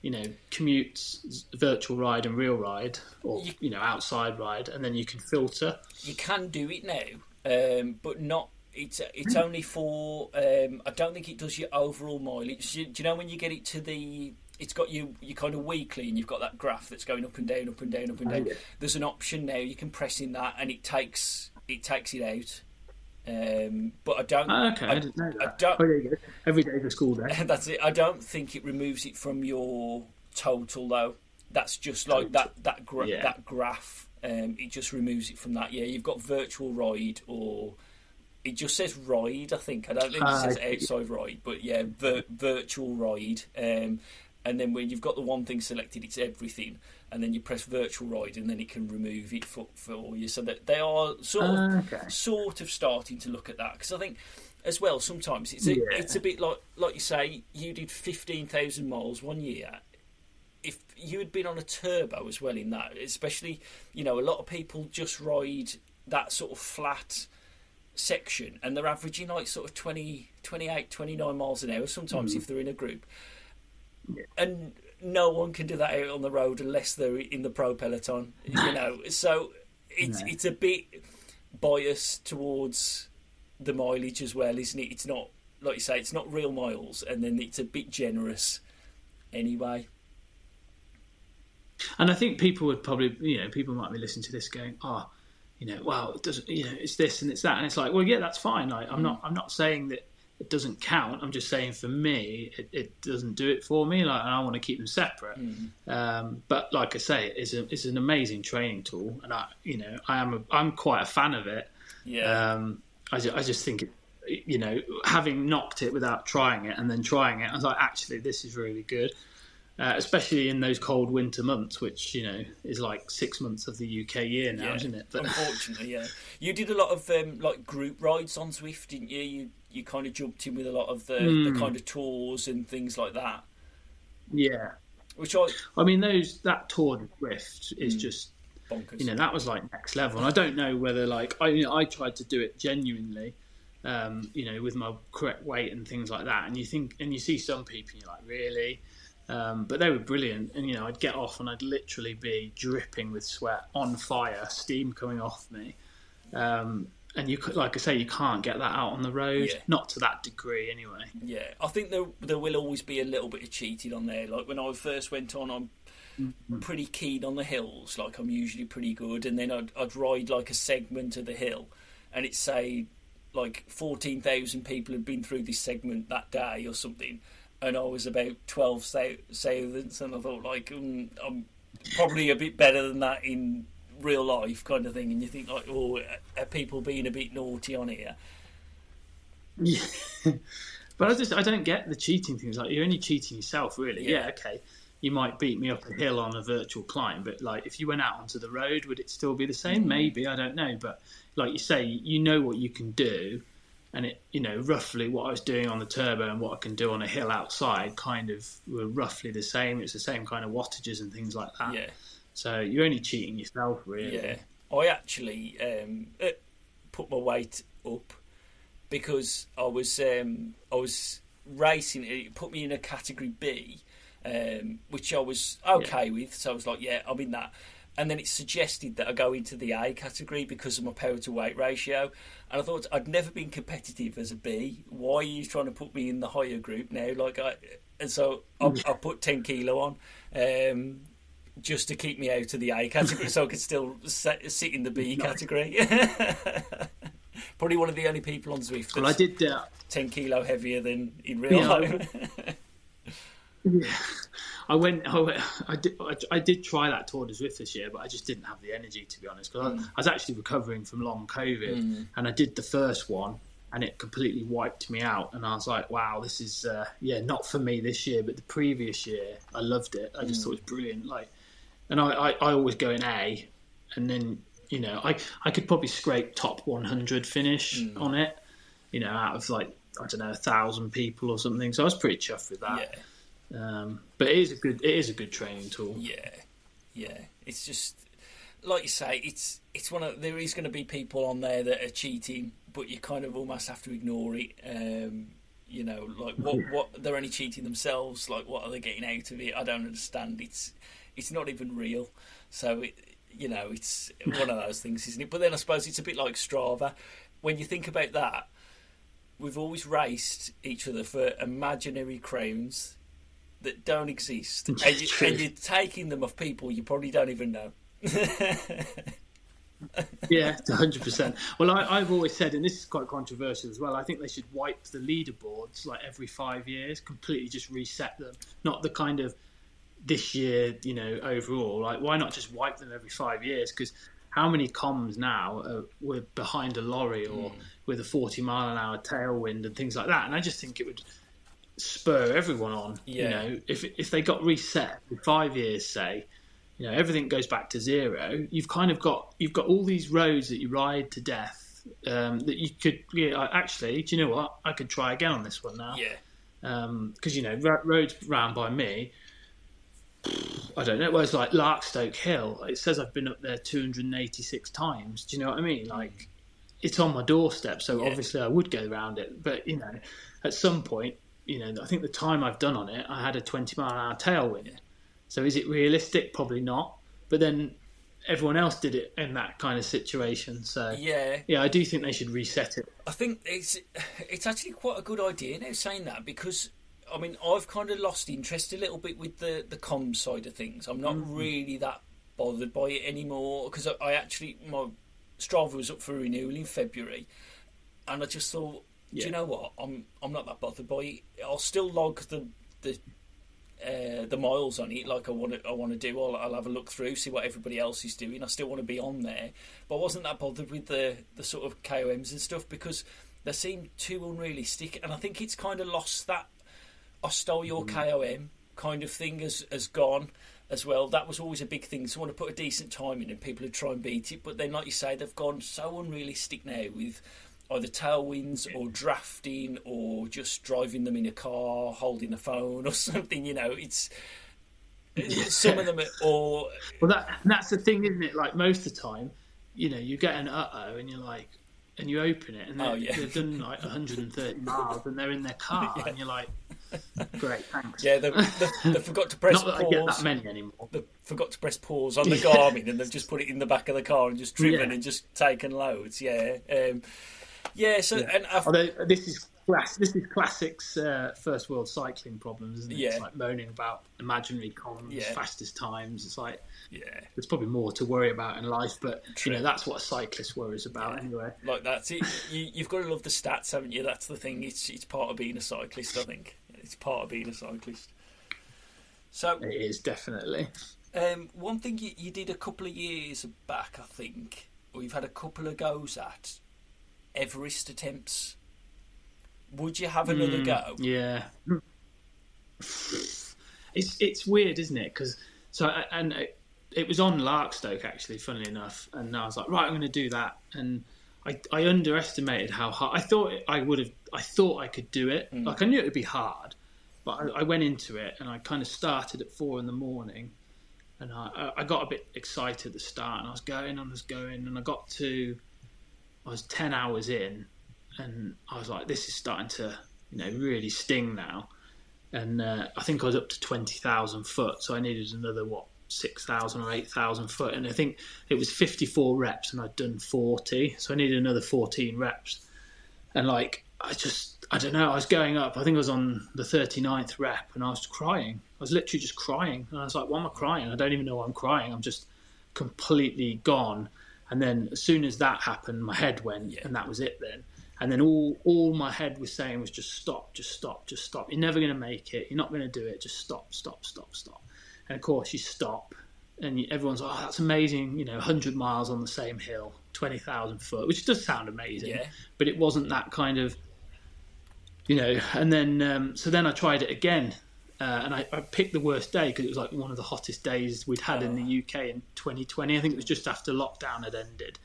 You know, commutes, virtual ride, and real ride, or you, you know, outside ride, and then you can filter. You can do it now um, but not. It's it's only for. Um, I don't think it does your overall mileage. Do you know when you get it to the? It's got you you kind of weekly, and you've got that graph that's going up and down, up and down, up and down. There's an option now you can press in that, and it takes it takes it out. Um, but I don't. Oh, okay, I, I, didn't know that. I don't, oh, there you go. Every day is a school day. that's it. I don't think it removes it from your total though. That's just like total. that that gra- yeah. that graph um, it just removes it from that. Yeah, you've got virtual ride or it just says ride. I think I don't think it ah, says outside ride, but yeah, vir- virtual ride. Um, and then when you've got the one thing selected, it's everything, and then you press virtual ride, and then it can remove it for, for you. So that they are sort of ah, okay. sort of starting to look at that because I think as well sometimes it's a, yeah. it's a bit like like you say you did fifteen thousand miles one year if you had been on a turbo as well in that, especially, you know, a lot of people just ride that sort of flat section and they're averaging like sort of 20, 28, 29 miles an hour sometimes mm. if they're in a group. Yeah. And no one can do that out on the road unless they're in the pro peloton, you know. So it's no. it's a bit biased towards the mileage as well, isn't it? It's not like you say, it's not real miles, and then it's a bit generous anyway. And I think people would probably, you know, people might be listening to this going, oh, you know, well, it doesn't, you know, it's this and it's that, and it's like, well, yeah, that's fine. Like, I'm not, I'm not saying that it doesn't count. I'm just saying for me, it, it doesn't do it for me. Like, I want to keep them separate. Mm. Um, but like I say, it's a, it's an amazing training tool, and I, you know, I am, a, I'm quite a fan of it. Yeah. Um, I, just, I just think it, you know, having knocked it without trying it and then trying it, I was like, actually, this is really good uh, especially in those cold winter months, which you know is like six months of the UK year now, yeah, isn't it? But unfortunately, yeah. You did a lot of um, like group rides on Zwift, didn't you? You you kind of jumped in with a lot of the, mm. the hmm. kind of tours and things like that. Yeah. Which I, I mean, those that tour of Zwift is mm. just bonkers. You know, that was like next level. And I don't know whether like I you know, I tried to do it genuinely um, you know, with my correct weight and things like that. And you think, and you see some people, and you're like, really? Um, but they were brilliant, and you know, I'd get off and I'd literally be dripping with sweat, on fire, steam coming off me. Um, and you could, like I say, you can't get that out on the road, yeah. not to that degree, anyway. Yeah, I think there there will always be a little bit of cheating on there. Like when I first went on, I'm mm-hmm. pretty keen on the hills. Like I'm usually pretty good, and then I'd, I'd ride like a segment of the hill, and it say like fourteen thousand people had been through this segment that day or something and I was about 12 thousandths, and I thought, like, mm, I'm probably a bit better than that in real life, kind of thing. And you think, like, oh, are people being a bit naughty on here? Yeah. but I just, I don't get the cheating things. Like, you're only cheating yourself, really. Yeah, yeah okay. You might beat me up a hill on a virtual climb, but like if you went out onto the road, would it still be the same? Mm-hmm. Maybe I don't know, but like you say, you know what you can do, and it you know roughly what I was doing on the turbo and what I can do on a hill outside kind of were roughly the same. It's the same kind of wattages and things like that. Yeah. So you're only cheating yourself, really. Yeah. I actually um, put my weight up because I was um, I was racing. It put me in a category B, um, which I was okay yeah. with. So I was like, yeah, I'm in that and then it suggested that I go into the A category because of my power to weight ratio. And I thought I'd never been competitive as a B. Why are you trying to put me in the higher group now? Like I, and so I, I put ten kilo on. Um, just to keep me out of the A category, so I could still sit, sit in the B category. Probably one of the only people on Zwift. well, I did uh, ten kilo heavier than in real yeah, life. yeah. I went. I, went, I did. I, did try that Tour de Zwift this year, but I just didn't have the energy to be honest. Because mm. I, I, was actually recovering from long COVID, mm. and I did the first one, and it completely wiped me out. And I was like, "Wow, this is uh, yeah, not for me this year." But the previous year, I loved it. I just mm. thought it was brilliant. Like, and I, I, I always go in A, and then you know, I I could probably scrape top 100 finish mm. on it. You know, out of like I don't know a thousand people or something. So I was pretty chuffed with that. Yeah. Um, but it is a good it is a good training tool. Yeah, yeah. It's just like you say, it's it's one of there is going to be people on there that are cheating, but you kind of almost have to ignore it. Um, you know, like what what they're only cheating themselves. Like what are they getting out of it? I don't understand. It's it's not even real. So it, you know, it's one of those things, isn't it? But then I suppose it's a bit like Strava. When you think about that, we've always raced each other for imaginary crowns that don't exist, and, you, and you're taking them off people you probably don't even know. yeah, hundred percent. Well, I, have always said, and this is quite controversial as well. I think they should wipe the leaderboards like every five years, completely just reset them. Not the kind of this year, you know, overall. Like, why not just wipe them every five years? Because how many comms now are, were behind a lorry or mm. with a forty mile an hour tailwind and things like that? And I just think it would spur everyone on. Yeah. You know, if if they got reset in five years, say, you know, everything goes back to zero. You've kind of got you've got all these roads that you ride to death um, that you could. Yeah, actually, do you know what? I could try again on this one now. Yeah. Because um, you know, roads round by me. I don't know. It's like Larkstoke Hill. It says I've been up there 286 times. Do you know what I mean? Like, it's on my doorstep, so yeah. obviously I would go around it. But you know, at some point, you know, I think the time I've done on it, I had a 20 mile an hour tailwind. So is it realistic? Probably not. But then everyone else did it in that kind of situation. So yeah, yeah, I do think they should reset it. I think it's it's actually quite a good idea now saying that because I mean I've kind of lost interest a little bit with the the comms side of things. I'm not mm-hmm. really that bothered by it anymore because I, I actually my Strava was up for renewal in February, and I just thought yeah. do you know what? I'm I'm not that bothered by it. I'll still log the the uh, the miles on it like I want to I want to do. I'll, I'll have a look through, see what everybody else is doing. I still want to be on there, but I wasn't that bothered with the the sort of KOMs and stuff because they seem too unrealistic, and I think it's kind of lost that I stole your mm. KOM kind of thing has has gone as well. That was always a big thing. Someone to put a decent time in, and people would try and beat it. But then, like you say, they've gone so unrealistic now with either tailwinds or drafting or just driving them in a car, holding a phone or something. You know, it's some of them are, or well, that that's the thing, isn't it? Like most of the time, you know, you get an uh oh, and you're like, and you open it, and oh, yeah. they've done like 130 miles, and they're in their car, yeah. and you're like, great, thanks. Yeah, they, they, they forgot to press Not that pause. I get that many anymore. They forgot to press pause on the Garmin, and they've just put it in the back of the car and just driven and just taken loads. Yeah, um, yeah. So, and I've, although this is class. This is classics uh, first world cycling problems, isn't it? Yeah. It's like moaning about imaginary comms, yeah. fastest times. It's like yeah, there's probably more to worry about in life, but True. you know that's what a cyclist worries about yeah. anyway. Like that's it. you, you've got to love the stats, haven't you? That's the thing. It's it's part of being a cyclist. I think it's part of being a cyclist. So it is definitely. Um, one thing you, you did a couple of years back, I think, or you've had a couple of goes at Everest attempts would you have another mm, go? Yeah. It's it's weird, isn't it? Because so and it, it was on Larkstoke actually, funnily enough, and I was like, right, I'm going to do that, and I, I underestimated how hard. I thought I would have. I thought I could do it. Mm. Like I knew it would be hard, but I, I, went into it and I kind of started at four in the morning, and I, I got a bit excited at the start, and I was going, and I was going, and I got to, I was ten hours in, and I was like, this is starting to, you know, really sting now. And uh, I think I was up to twenty thousand foot, so I needed another what six thousand or eight thousand foot, and I think it was fifty four reps, and I'd done forty, so I needed another fourteen reps. And like, I just, I don't know, I was going up. I think I was on the 39th rep, and I was crying. I was literally just crying, and I was like, why am I crying? I don't even know why I'm crying. I'm just completely gone. And then as soon as that happened, my head went, yeah. and that was it. Then and then all all my head was saying was just stop, just stop, just stop. You're never going to make it. You're not going to do it. Just stop, stop, stop, stop. And of course, you stop, and everyone's like, "Oh, that's amazing!" You know, 100 miles on the same hill, 20,000 foot, which does sound amazing. Yeah. But it wasn't that kind of, you know. And then um, so then I tried it again. Uh, and I, I, picked the worst day because it was like one of the hottest days we'd had oh. in the UK in 2020. I think it was just after lockdown had ended,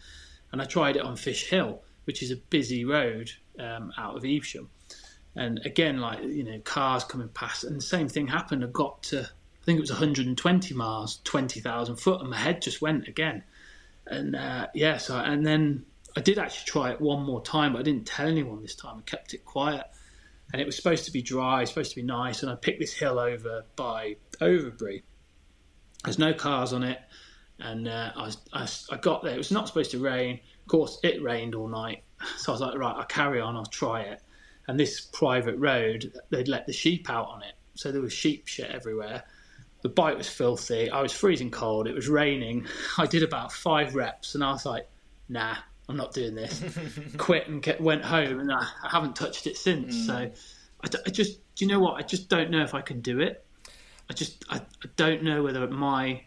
and I tried it on Fish Hill, which is a busy road um, out of Evesham. And again, like you know, cars coming past, and the same thing happened. I got to, I think it was 120 miles, 20,000 foot, and my head just went again. And uh, yeah, so and then I did actually try it one more time, but I didn't tell anyone this time. I kept it quiet, and it was supposed to be dry, supposed to be nice. And I picked this hill over by Overbury. There's no cars on it, and uh, I, was, I, I got there. It was not supposed to rain Of course, it rained all night, so I was like, right, I'll carry on, I'll try it. And this private road, they'd let the sheep out on it, so there was sheep shit everywhere. The bike was filthy. I was freezing cold. It was raining. I did about five reps, and I was like, nah, I'm not doing this. Quit and get, went home, and I, I haven't touched it since. Mm. So I, I, just, do you know what? I just don't know if I can do it. I just, I, I don't know whether my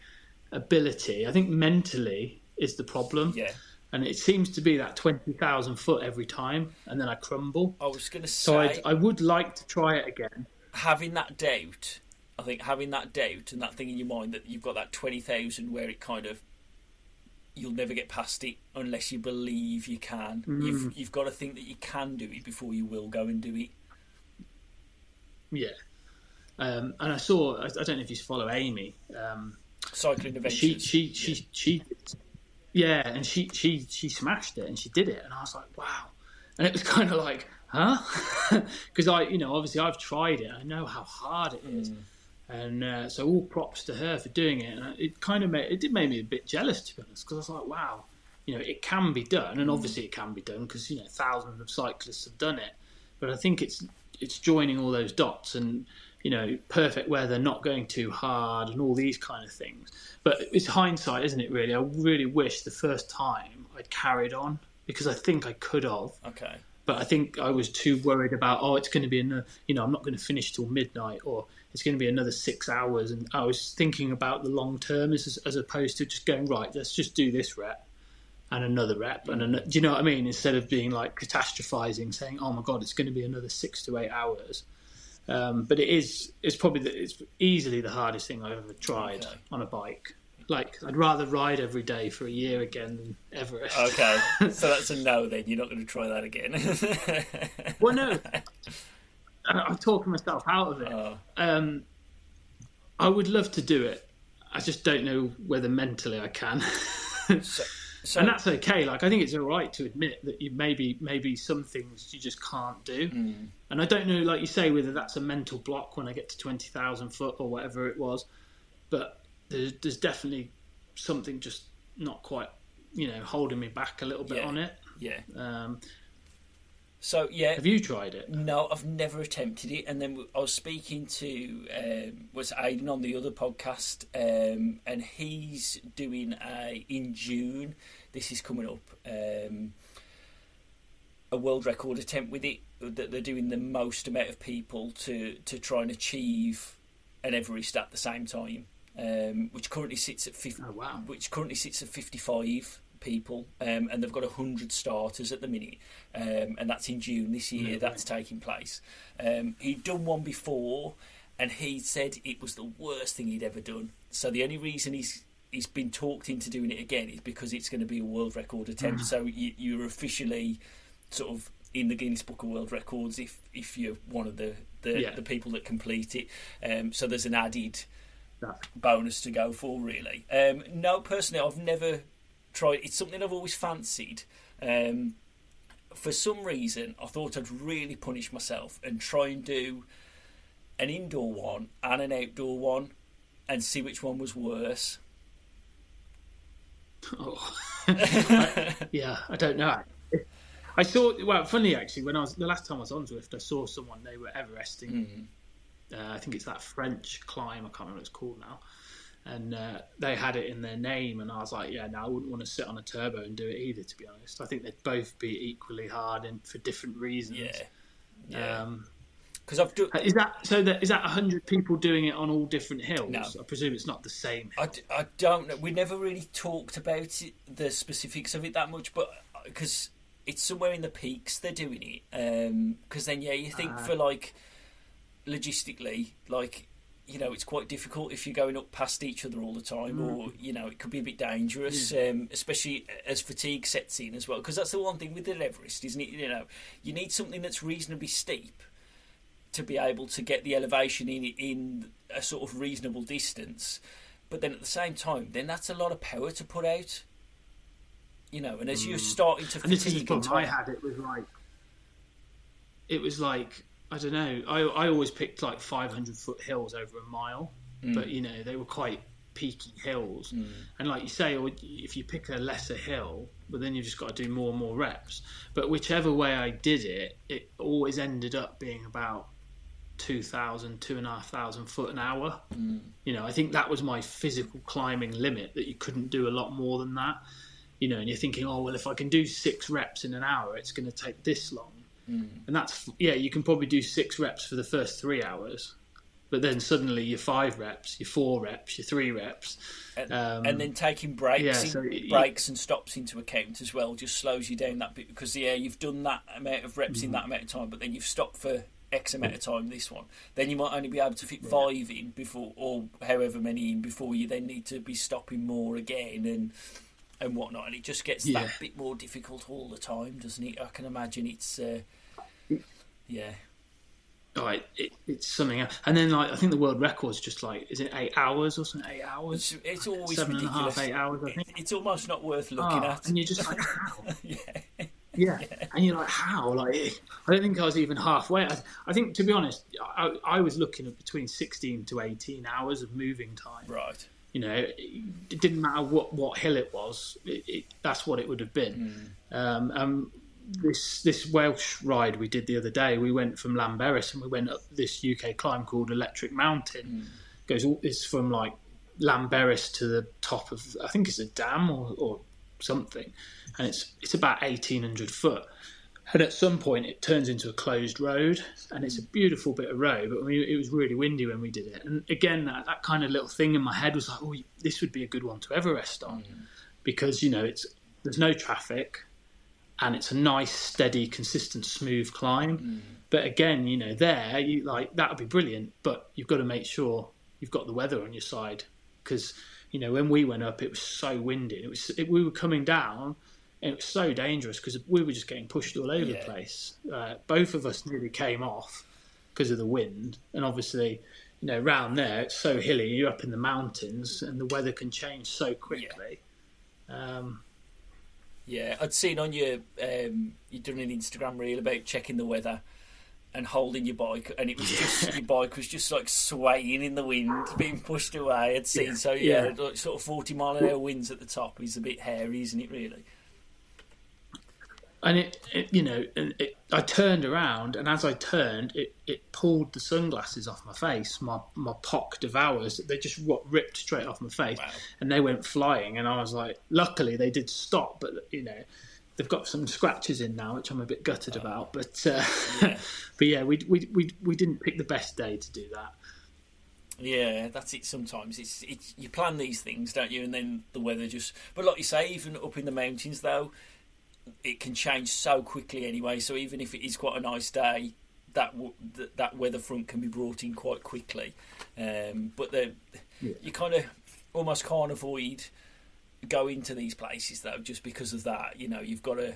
ability. I think mentally is the problem. Yeah and it seems to be that 20,000 foot every time, and then I crumble. I was going to say. So I'd, I would like to try it again. Having that doubt, I think having that doubt and that thing in your mind that you've got that 20,000 where it kind of. You'll never get past it unless you believe you can. Mm. You've, you've got to think that you can do it before you will go and do it. Yeah. Um, and I saw, I, I, don't know if you follow Amy. Um, Cycling Adventures. She, she, she, yeah. she, yeah, and she she she smashed it and she did it, and I was like, wow. And it was kind of like, huh? Because I, you know, obviously I've tried it. I know how hard it is. Mm. And uh, so all props to her for doing it. And it kind of made it did make me a bit jealous to be honest, because I was like, wow, you know, it can be done, and mm. obviously it can be done because you know thousands of cyclists have done it. But I think it's it's joining all those dots and you know, perfect weather, not going too hard, and all these kind of things. But it's hindsight, isn't it? Really, I really wish the first time I'd carried on because I think I could have. Okay. But I think I was too worried about oh, it's going to be another, you know, I'm not going to finish till midnight, or it's going to be another six hours, and I was thinking about the long term as as opposed to just going right. Let's just do this rep and another rep and another, do you know what I mean? Instead of being like catastrophizing, saying, "Oh my god, it's going to be another six to eight hours." Um, but it is it's probably the, it's easily the hardest thing I've ever tried okay. on a bike. Like I'd rather ride every day for a year again than Everest. Okay, so that's a no. Then you're not going to try that again. well, no, I'm talking myself out of it. Oh. Um, I would love to do it. I just don't know whether mentally I can. so, so, and that's okay. Like I think it's all right to admit that you maybe maybe some things you just can't do. Mm. And I don't know, like you say, whether that's a mental block when I get to twenty thousand foot or whatever it was, but there's, there's definitely something just not quite, you know, holding me back a little bit Yeah. on it. Yeah. Um, So yeah, have you tried it? No, I've never attempted it. And then I was speaking to um, was Aidan on the other podcast, um, and he's doing a in June. This is coming up. Um, a world record attempt with it that they're doing the most amount of people to to try and achieve an Everest at the same time, um, which currently sits at 50, Oh wow! which currently sits at 55 people, um, and they've got 100 starters at the minute, um, and that's in June this year. Yeah, that's taking place. Um, he'd done one before, and he said it was the worst thing he'd ever done. So the only reason he's he's been talked into doing it again is because it's going to be a world record attempt. So you, you're officially sort of in the Guinness Book of World Records if if you're one of the the, Yeah. the people that complete it. Um, so there's an added bonus to go for, really. Um, no, personally, I've never tried. It's something I've always fancied. Um, for some reason, I thought I'd really punish myself and try and do an indoor one and an outdoor one, and see which one was worse. Oh. I- yeah, I don't know. I saw. Well, funny actually. When I was the last time I was on Zwift, I saw someone they were Everesting. Mm. Uh, I think it's that French climb. I can't remember what it's called now. And uh, they had it in their name, and I was like, yeah, no, I wouldn't want to sit on a turbo and do it either. To be honest, I think they'd both be equally hard and for different reasons. Yeah, yeah. Um, Because I've done. is that so? That is that hundred people doing it on all different hills? No. I presume it's not the same. I, d- I don't know. We never really talked about it, the specifics of it that much, but because it's somewhere in the peaks they're doing it. Because then, yeah, you think Ah. for like logistically, like you know, it's quite difficult if you're going up past each other all the time, or you know, it could be a bit dangerous, um, especially as fatigue sets in as well. Because that's the one thing with the Everest, isn't it? You know, you need something that's reasonably steep to be able to get the elevation in in a sort of reasonable distance. But then at the same time, then that's a lot of power to put out. You know, and as you're starting to And this is the fatigue and problem I had. It was like, it was like I don't know. I I always picked like 500 foot hills over a mile, Mm. but you know they were quite peaky hills. And like you say, if you pick a lesser hill, but then you've just got to do more and more reps. But whichever way I did it, it always ended up being about 2,000, 2,500 foot an hour. You know, I think that was my physical climbing limit, that you couldn't do a lot more than that. You know, and you're thinking, oh, well, if I can do six reps in an hour, it's going to take this long. And that's, yeah, you can probably do six reps for the first three hours. But then suddenly you're five reps, you're four reps, you're three reps. and, um, and then taking breaks, yeah, so it- breaks and stops into account as well just slows you down that bit because yeah, you've done that amount of reps Mm-hmm. in that amount of time, but then you've stopped for X amount of time. This one, then you might only be able to fit five in before, or however many in before you then need to be stopping more again and and whatnot, and it just gets Yeah. that bit more difficult all the time, doesn't it? I can imagine it's. Uh, yeah, Right, it, it's something else. And then, like, I think the world record's just like, is it eight hours or something? Eight hours? it's, it's always Seven and a ridiculous. half, eight hours, I think. It- it's almost not worth looking Ah, at. and you're just like, how? yeah. Yeah. And you're like, how? Like, I don't think I was even halfway. I, I think, to be honest, I, I was looking at between 16 to 18 hours of moving time. Right. You know, it, it didn't matter what, what hill it was, it, it, that's what it would have been. Um, um, this this Welsh ride we did the other day, we went from Llanberis and we went up this UK climb called Electric Mountain. Goes all it's from like Llanberis to the top of I think it's a dam or, or something, and it's it's about eighteen hundred foot. And at some point, it turns into a closed road, and it's a beautiful bit of road. But I mean, it was really windy when we did it. And again, that, that kind of little thing in my head was like, "Oh, this would be a good one to Everest on," mm. because you know, it's there's no traffic, and it's a nice, steady, consistent, smooth climb. Mm. But again, you know, there, you like that would be brilliant, but you've got to make sure you've got the weather on your side because you know when we went up, it was so windy. It was it, we were coming down, it was so dangerous because we were just getting pushed all over Yeah. the place. Uh, both of us nearly came off because of the wind, and obviously. You know, round there it's so hilly. You're up in the mountains, and the weather can change so quickly. Um, Yeah, I'd seen on your um, you'd done an Instagram reel about checking the weather and holding your bike, and it was just your bike was just like swaying in the wind, being pushed away. I'd seen yeah. so yeah, yeah, like sort of forty mile an hour winds at the top is a bit hairy, isn't it? Really. And it, it you know, and it, I turned around, and as I turned, it, it pulled the sunglasses off my face. My my POC Devours. They just ripped straight off my face, wow. and they went flying. And I was like, luckily they did stop, but you know they've got some scratches in now, which I'm a bit gutted about. But uh, yeah. but yeah, we, we we we didn't pick the best day to do that. Yeah, that's it. Sometimes it's it's you plan these things, don't you? And then the weather just. But like you say, even up in the mountains, though, it can change so quickly anyway. So even if it is quite a nice day, that that weather front can be brought in quite quickly. Um, but the, yeah. you kind of almost can't avoid go into these places though, just because of that. You know, you've got to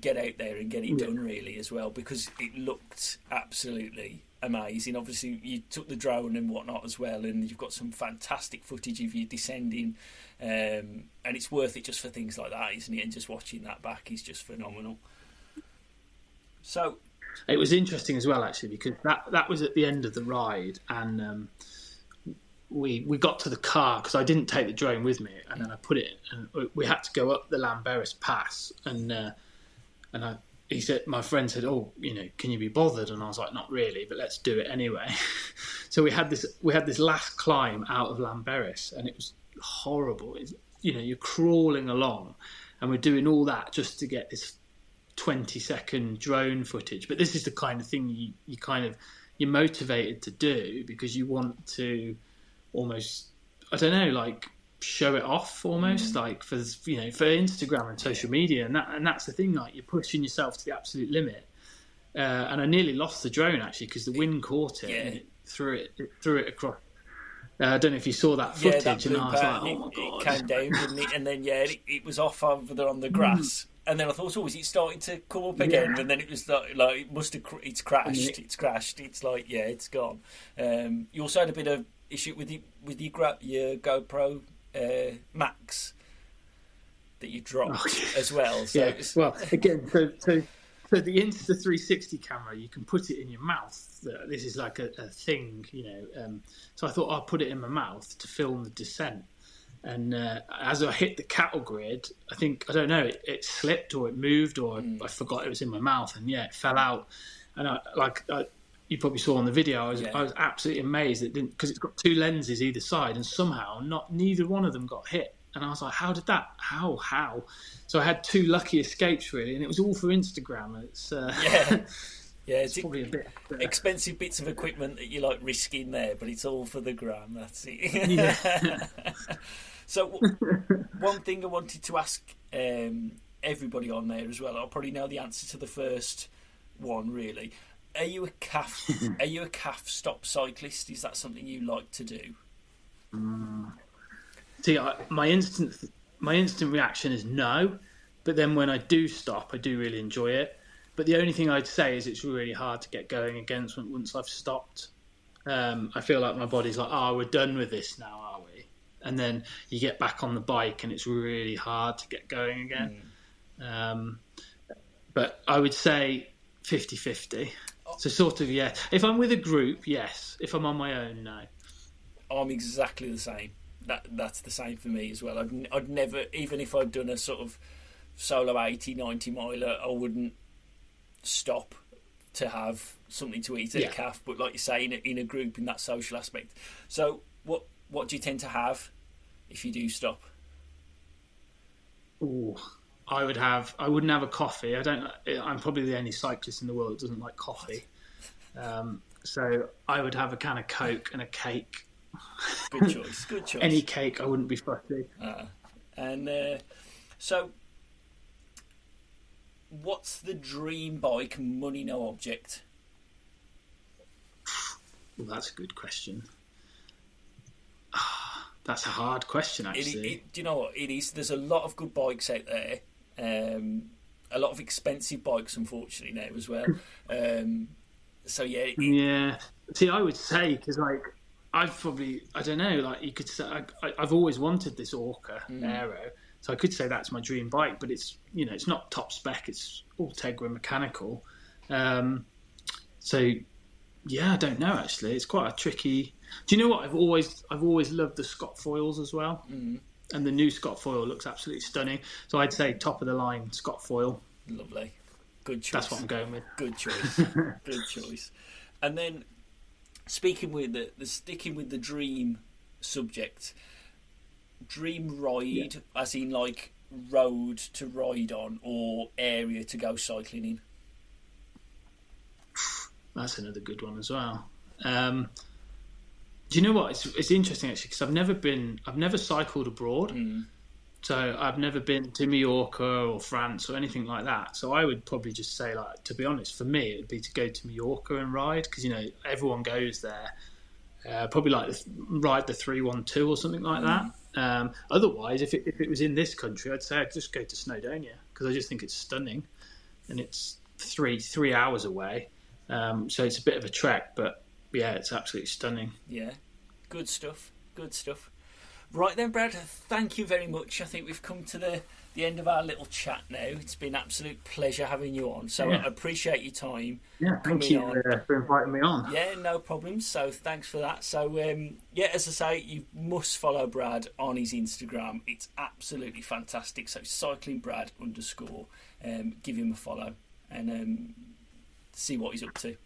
get out there and get it yeah. done really as well because it looked absolutely amazing. Obviously, you took the drone and whatnot as well, and you've got some fantastic footage of you descending, um, and it's worth it just for things like that, isn't it? And just watching that back is just phenomenal. So. It was interesting as well, actually, because that that was at the end of the ride, and um, we we got to the car because I didn't take the drone with me, and then I put it. and we had to go up the Llanberis Pass, and uh, and I he said my friend said, "Oh, you know, can you be bothered?" And I was like, "Not really, but let's do it anyway." so we had this we had this last climb out of Llanberis, and it was horrible. It's, you know, you're crawling along, and we're doing all that just to get this 20 second drone footage. But this is the kind of thing you, you kind of you're motivated to do because you want to almost I don't know like show it off almost mm. like for you know for Instagram and social media and that and that's the thing like you're pushing yourself to the absolute limit uh, and I nearly lost the drone actually because the wind caught it yeah. and it threw it, it threw it across uh, I don't know if you saw that footage, yeah, that and I was like, "Oh my god!" It came down, didn't it? And then yeah, it, it was off over there on the grass. Mm. And then I thought, oh, is it starting to come up again? Yeah. And then it was like, like it must have, it's crashed. It's crashed. It's like, yeah, it's gone. Um, you also had a bit of issue with the with your gra- your GoPro uh, Max that you dropped oh, as well. So yeah. Well, again, so, so so the Insta360 camera, you can put it in your mouth. This is like a, a thing, you know. Um, so I thought I'd put it in my mouth to film the descent. And uh, as I hit the cattle grid, I think I don't know, it, it slipped or it moved or mm. I forgot it was in my mouth, and yeah, it fell out. And I like I, you probably saw on the video, I was, yeah. I was absolutely amazed it didn't because it's got two lenses either side, and somehow not neither one of them got hit. And I was like, how did that? How? How? So I had two lucky escapes really, and it was all for Instagram. It's uh, yeah. Yeah, it's, it's probably a bit uh, expensive bits of equipment that you like risking there, but it's all for the gram. That's it. Yeah. so, one thing I wanted to ask um, everybody on there as well. I'll probably know the answer to the first one, really are you a calf? are you a calf stop cyclist? Is that something you like to do? Mm. See, I, my instant my instant reaction is no, but then when I do stop, I do really enjoy it. But the only thing I'd say is it's really hard to get going against once I've stopped. Um, I feel like my body's like, oh, we're done with this now, are we? And then you get back on the bike, and it's really hard to get going again. Mm. Um, but I would say 50 50. So sort of yeah. If I'm with a group, yes. If I'm on my own, no. I'm exactly the same. That that's the same for me as well. I'd, I'd never, even if I'd done a sort of solo 80, 90 miler, I wouldn't stop to have something to eat at yeah. a calf. But like you say, in a, in a group, in that social aspect. So what what do you tend to have if you do stop? Ooh, I would have. I wouldn't have a coffee. I don't. I'm probably the only cyclist in the world that doesn't like coffee. Um, so I would have a can of Coke and a cake. Good choice. Good choice. Any cake, I wouldn't be fussy. Uh, and uh, so, what's the dream bike? Money, no object. Well, that's a good question. That's a hard question, actually. It, it, do you know what it is? There's a lot of good bikes out there, um, a lot of expensive bikes, unfortunately, now as well. Um, so yeah, it, yeah. See, I would say because like I've probably I don't know, like you could say I, have always wanted this Orca mm. Aero, So I could say that's my dream bike, but it's you know it's not top spec. It's Ultegra mechanical. Um, so yeah, I don't know actually. It's quite a tricky. Do you know what? I've always I've always loved the Scott foils as well, mm. And the new Scott foil looks absolutely stunning. So I'd say top of the line Scott foil. Lovely, good choice. That's what I'm going with. Good choice. good choice. And then speaking with the, the sticking with the dream subject, dream ride yeah. as in like road to ride on or area to go cycling in. That's another good one as well. Um, do you know what? It's, it's interesting actually because I've never been, I've never cycled abroad. Mm. So I've never been to Mallorca or France or anything like that. So I would probably just say, like, to be honest, for me, it'd be to go to Mallorca and ride because you know everyone goes there. Uh, probably like ride the three one two or something like mm. that. Um, otherwise, if it, if it was in this country, I'd say I'd just go to Snowdonia because I just think it's stunning, and it's three three hours away. Um, so it's a bit of a trek, but yeah, it's absolutely stunning. Yeah, good stuff. Good stuff. Right then, Brad, thank you very much. I think we've come to the, the end of our little chat now. It's been an absolute pleasure having you on. So yeah. I appreciate your time. Yeah, thank you uh, for inviting me on. Yeah, no problem. So thanks for that. So um, yeah, as I say, you must follow Brad on his Instagram. It's absolutely fantastic. So cycling Brad underscore. Um, give him a follow and um, see what he's up to.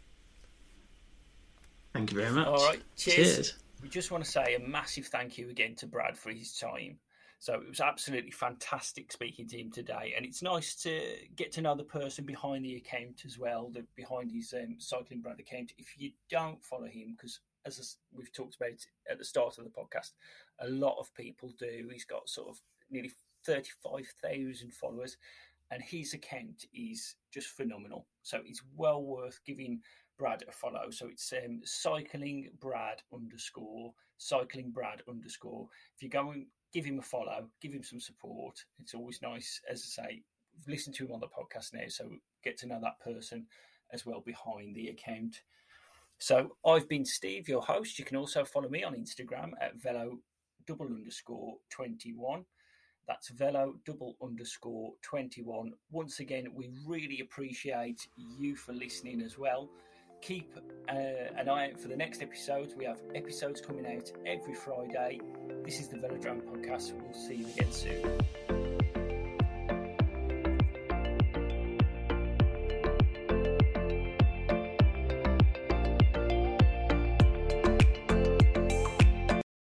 Thank you very much. All right. Cheers. Cheers we just want to say a massive thank you again to Brad for his time. So it was absolutely fantastic speaking to him today, and it's nice to get to know the person behind the account as well, the behind his um, cycling Brad account. If you don't follow him, because as we've talked about at the start of the podcast, a lot of people do. He's got sort of nearly thirty-five thousand followers, and his account is just phenomenal. So it's well worth giving Brad a follow. So it's um, cycling Brad underscore cycling Brad underscore. If you go and give him a follow, give him some support. It's always nice, as I say, listen to him on the podcast now, so get to know that person as well behind the account. So I've been Steve, your host. You can also follow me on Instagram at velo double underscore twenty one. That's velo double underscore 21. Once again, we really appreciate you for listening as well keep uh, an eye out for the next episodes. We have episodes coming out every Friday. This is the Velodrome podcast. We'll see you again soon.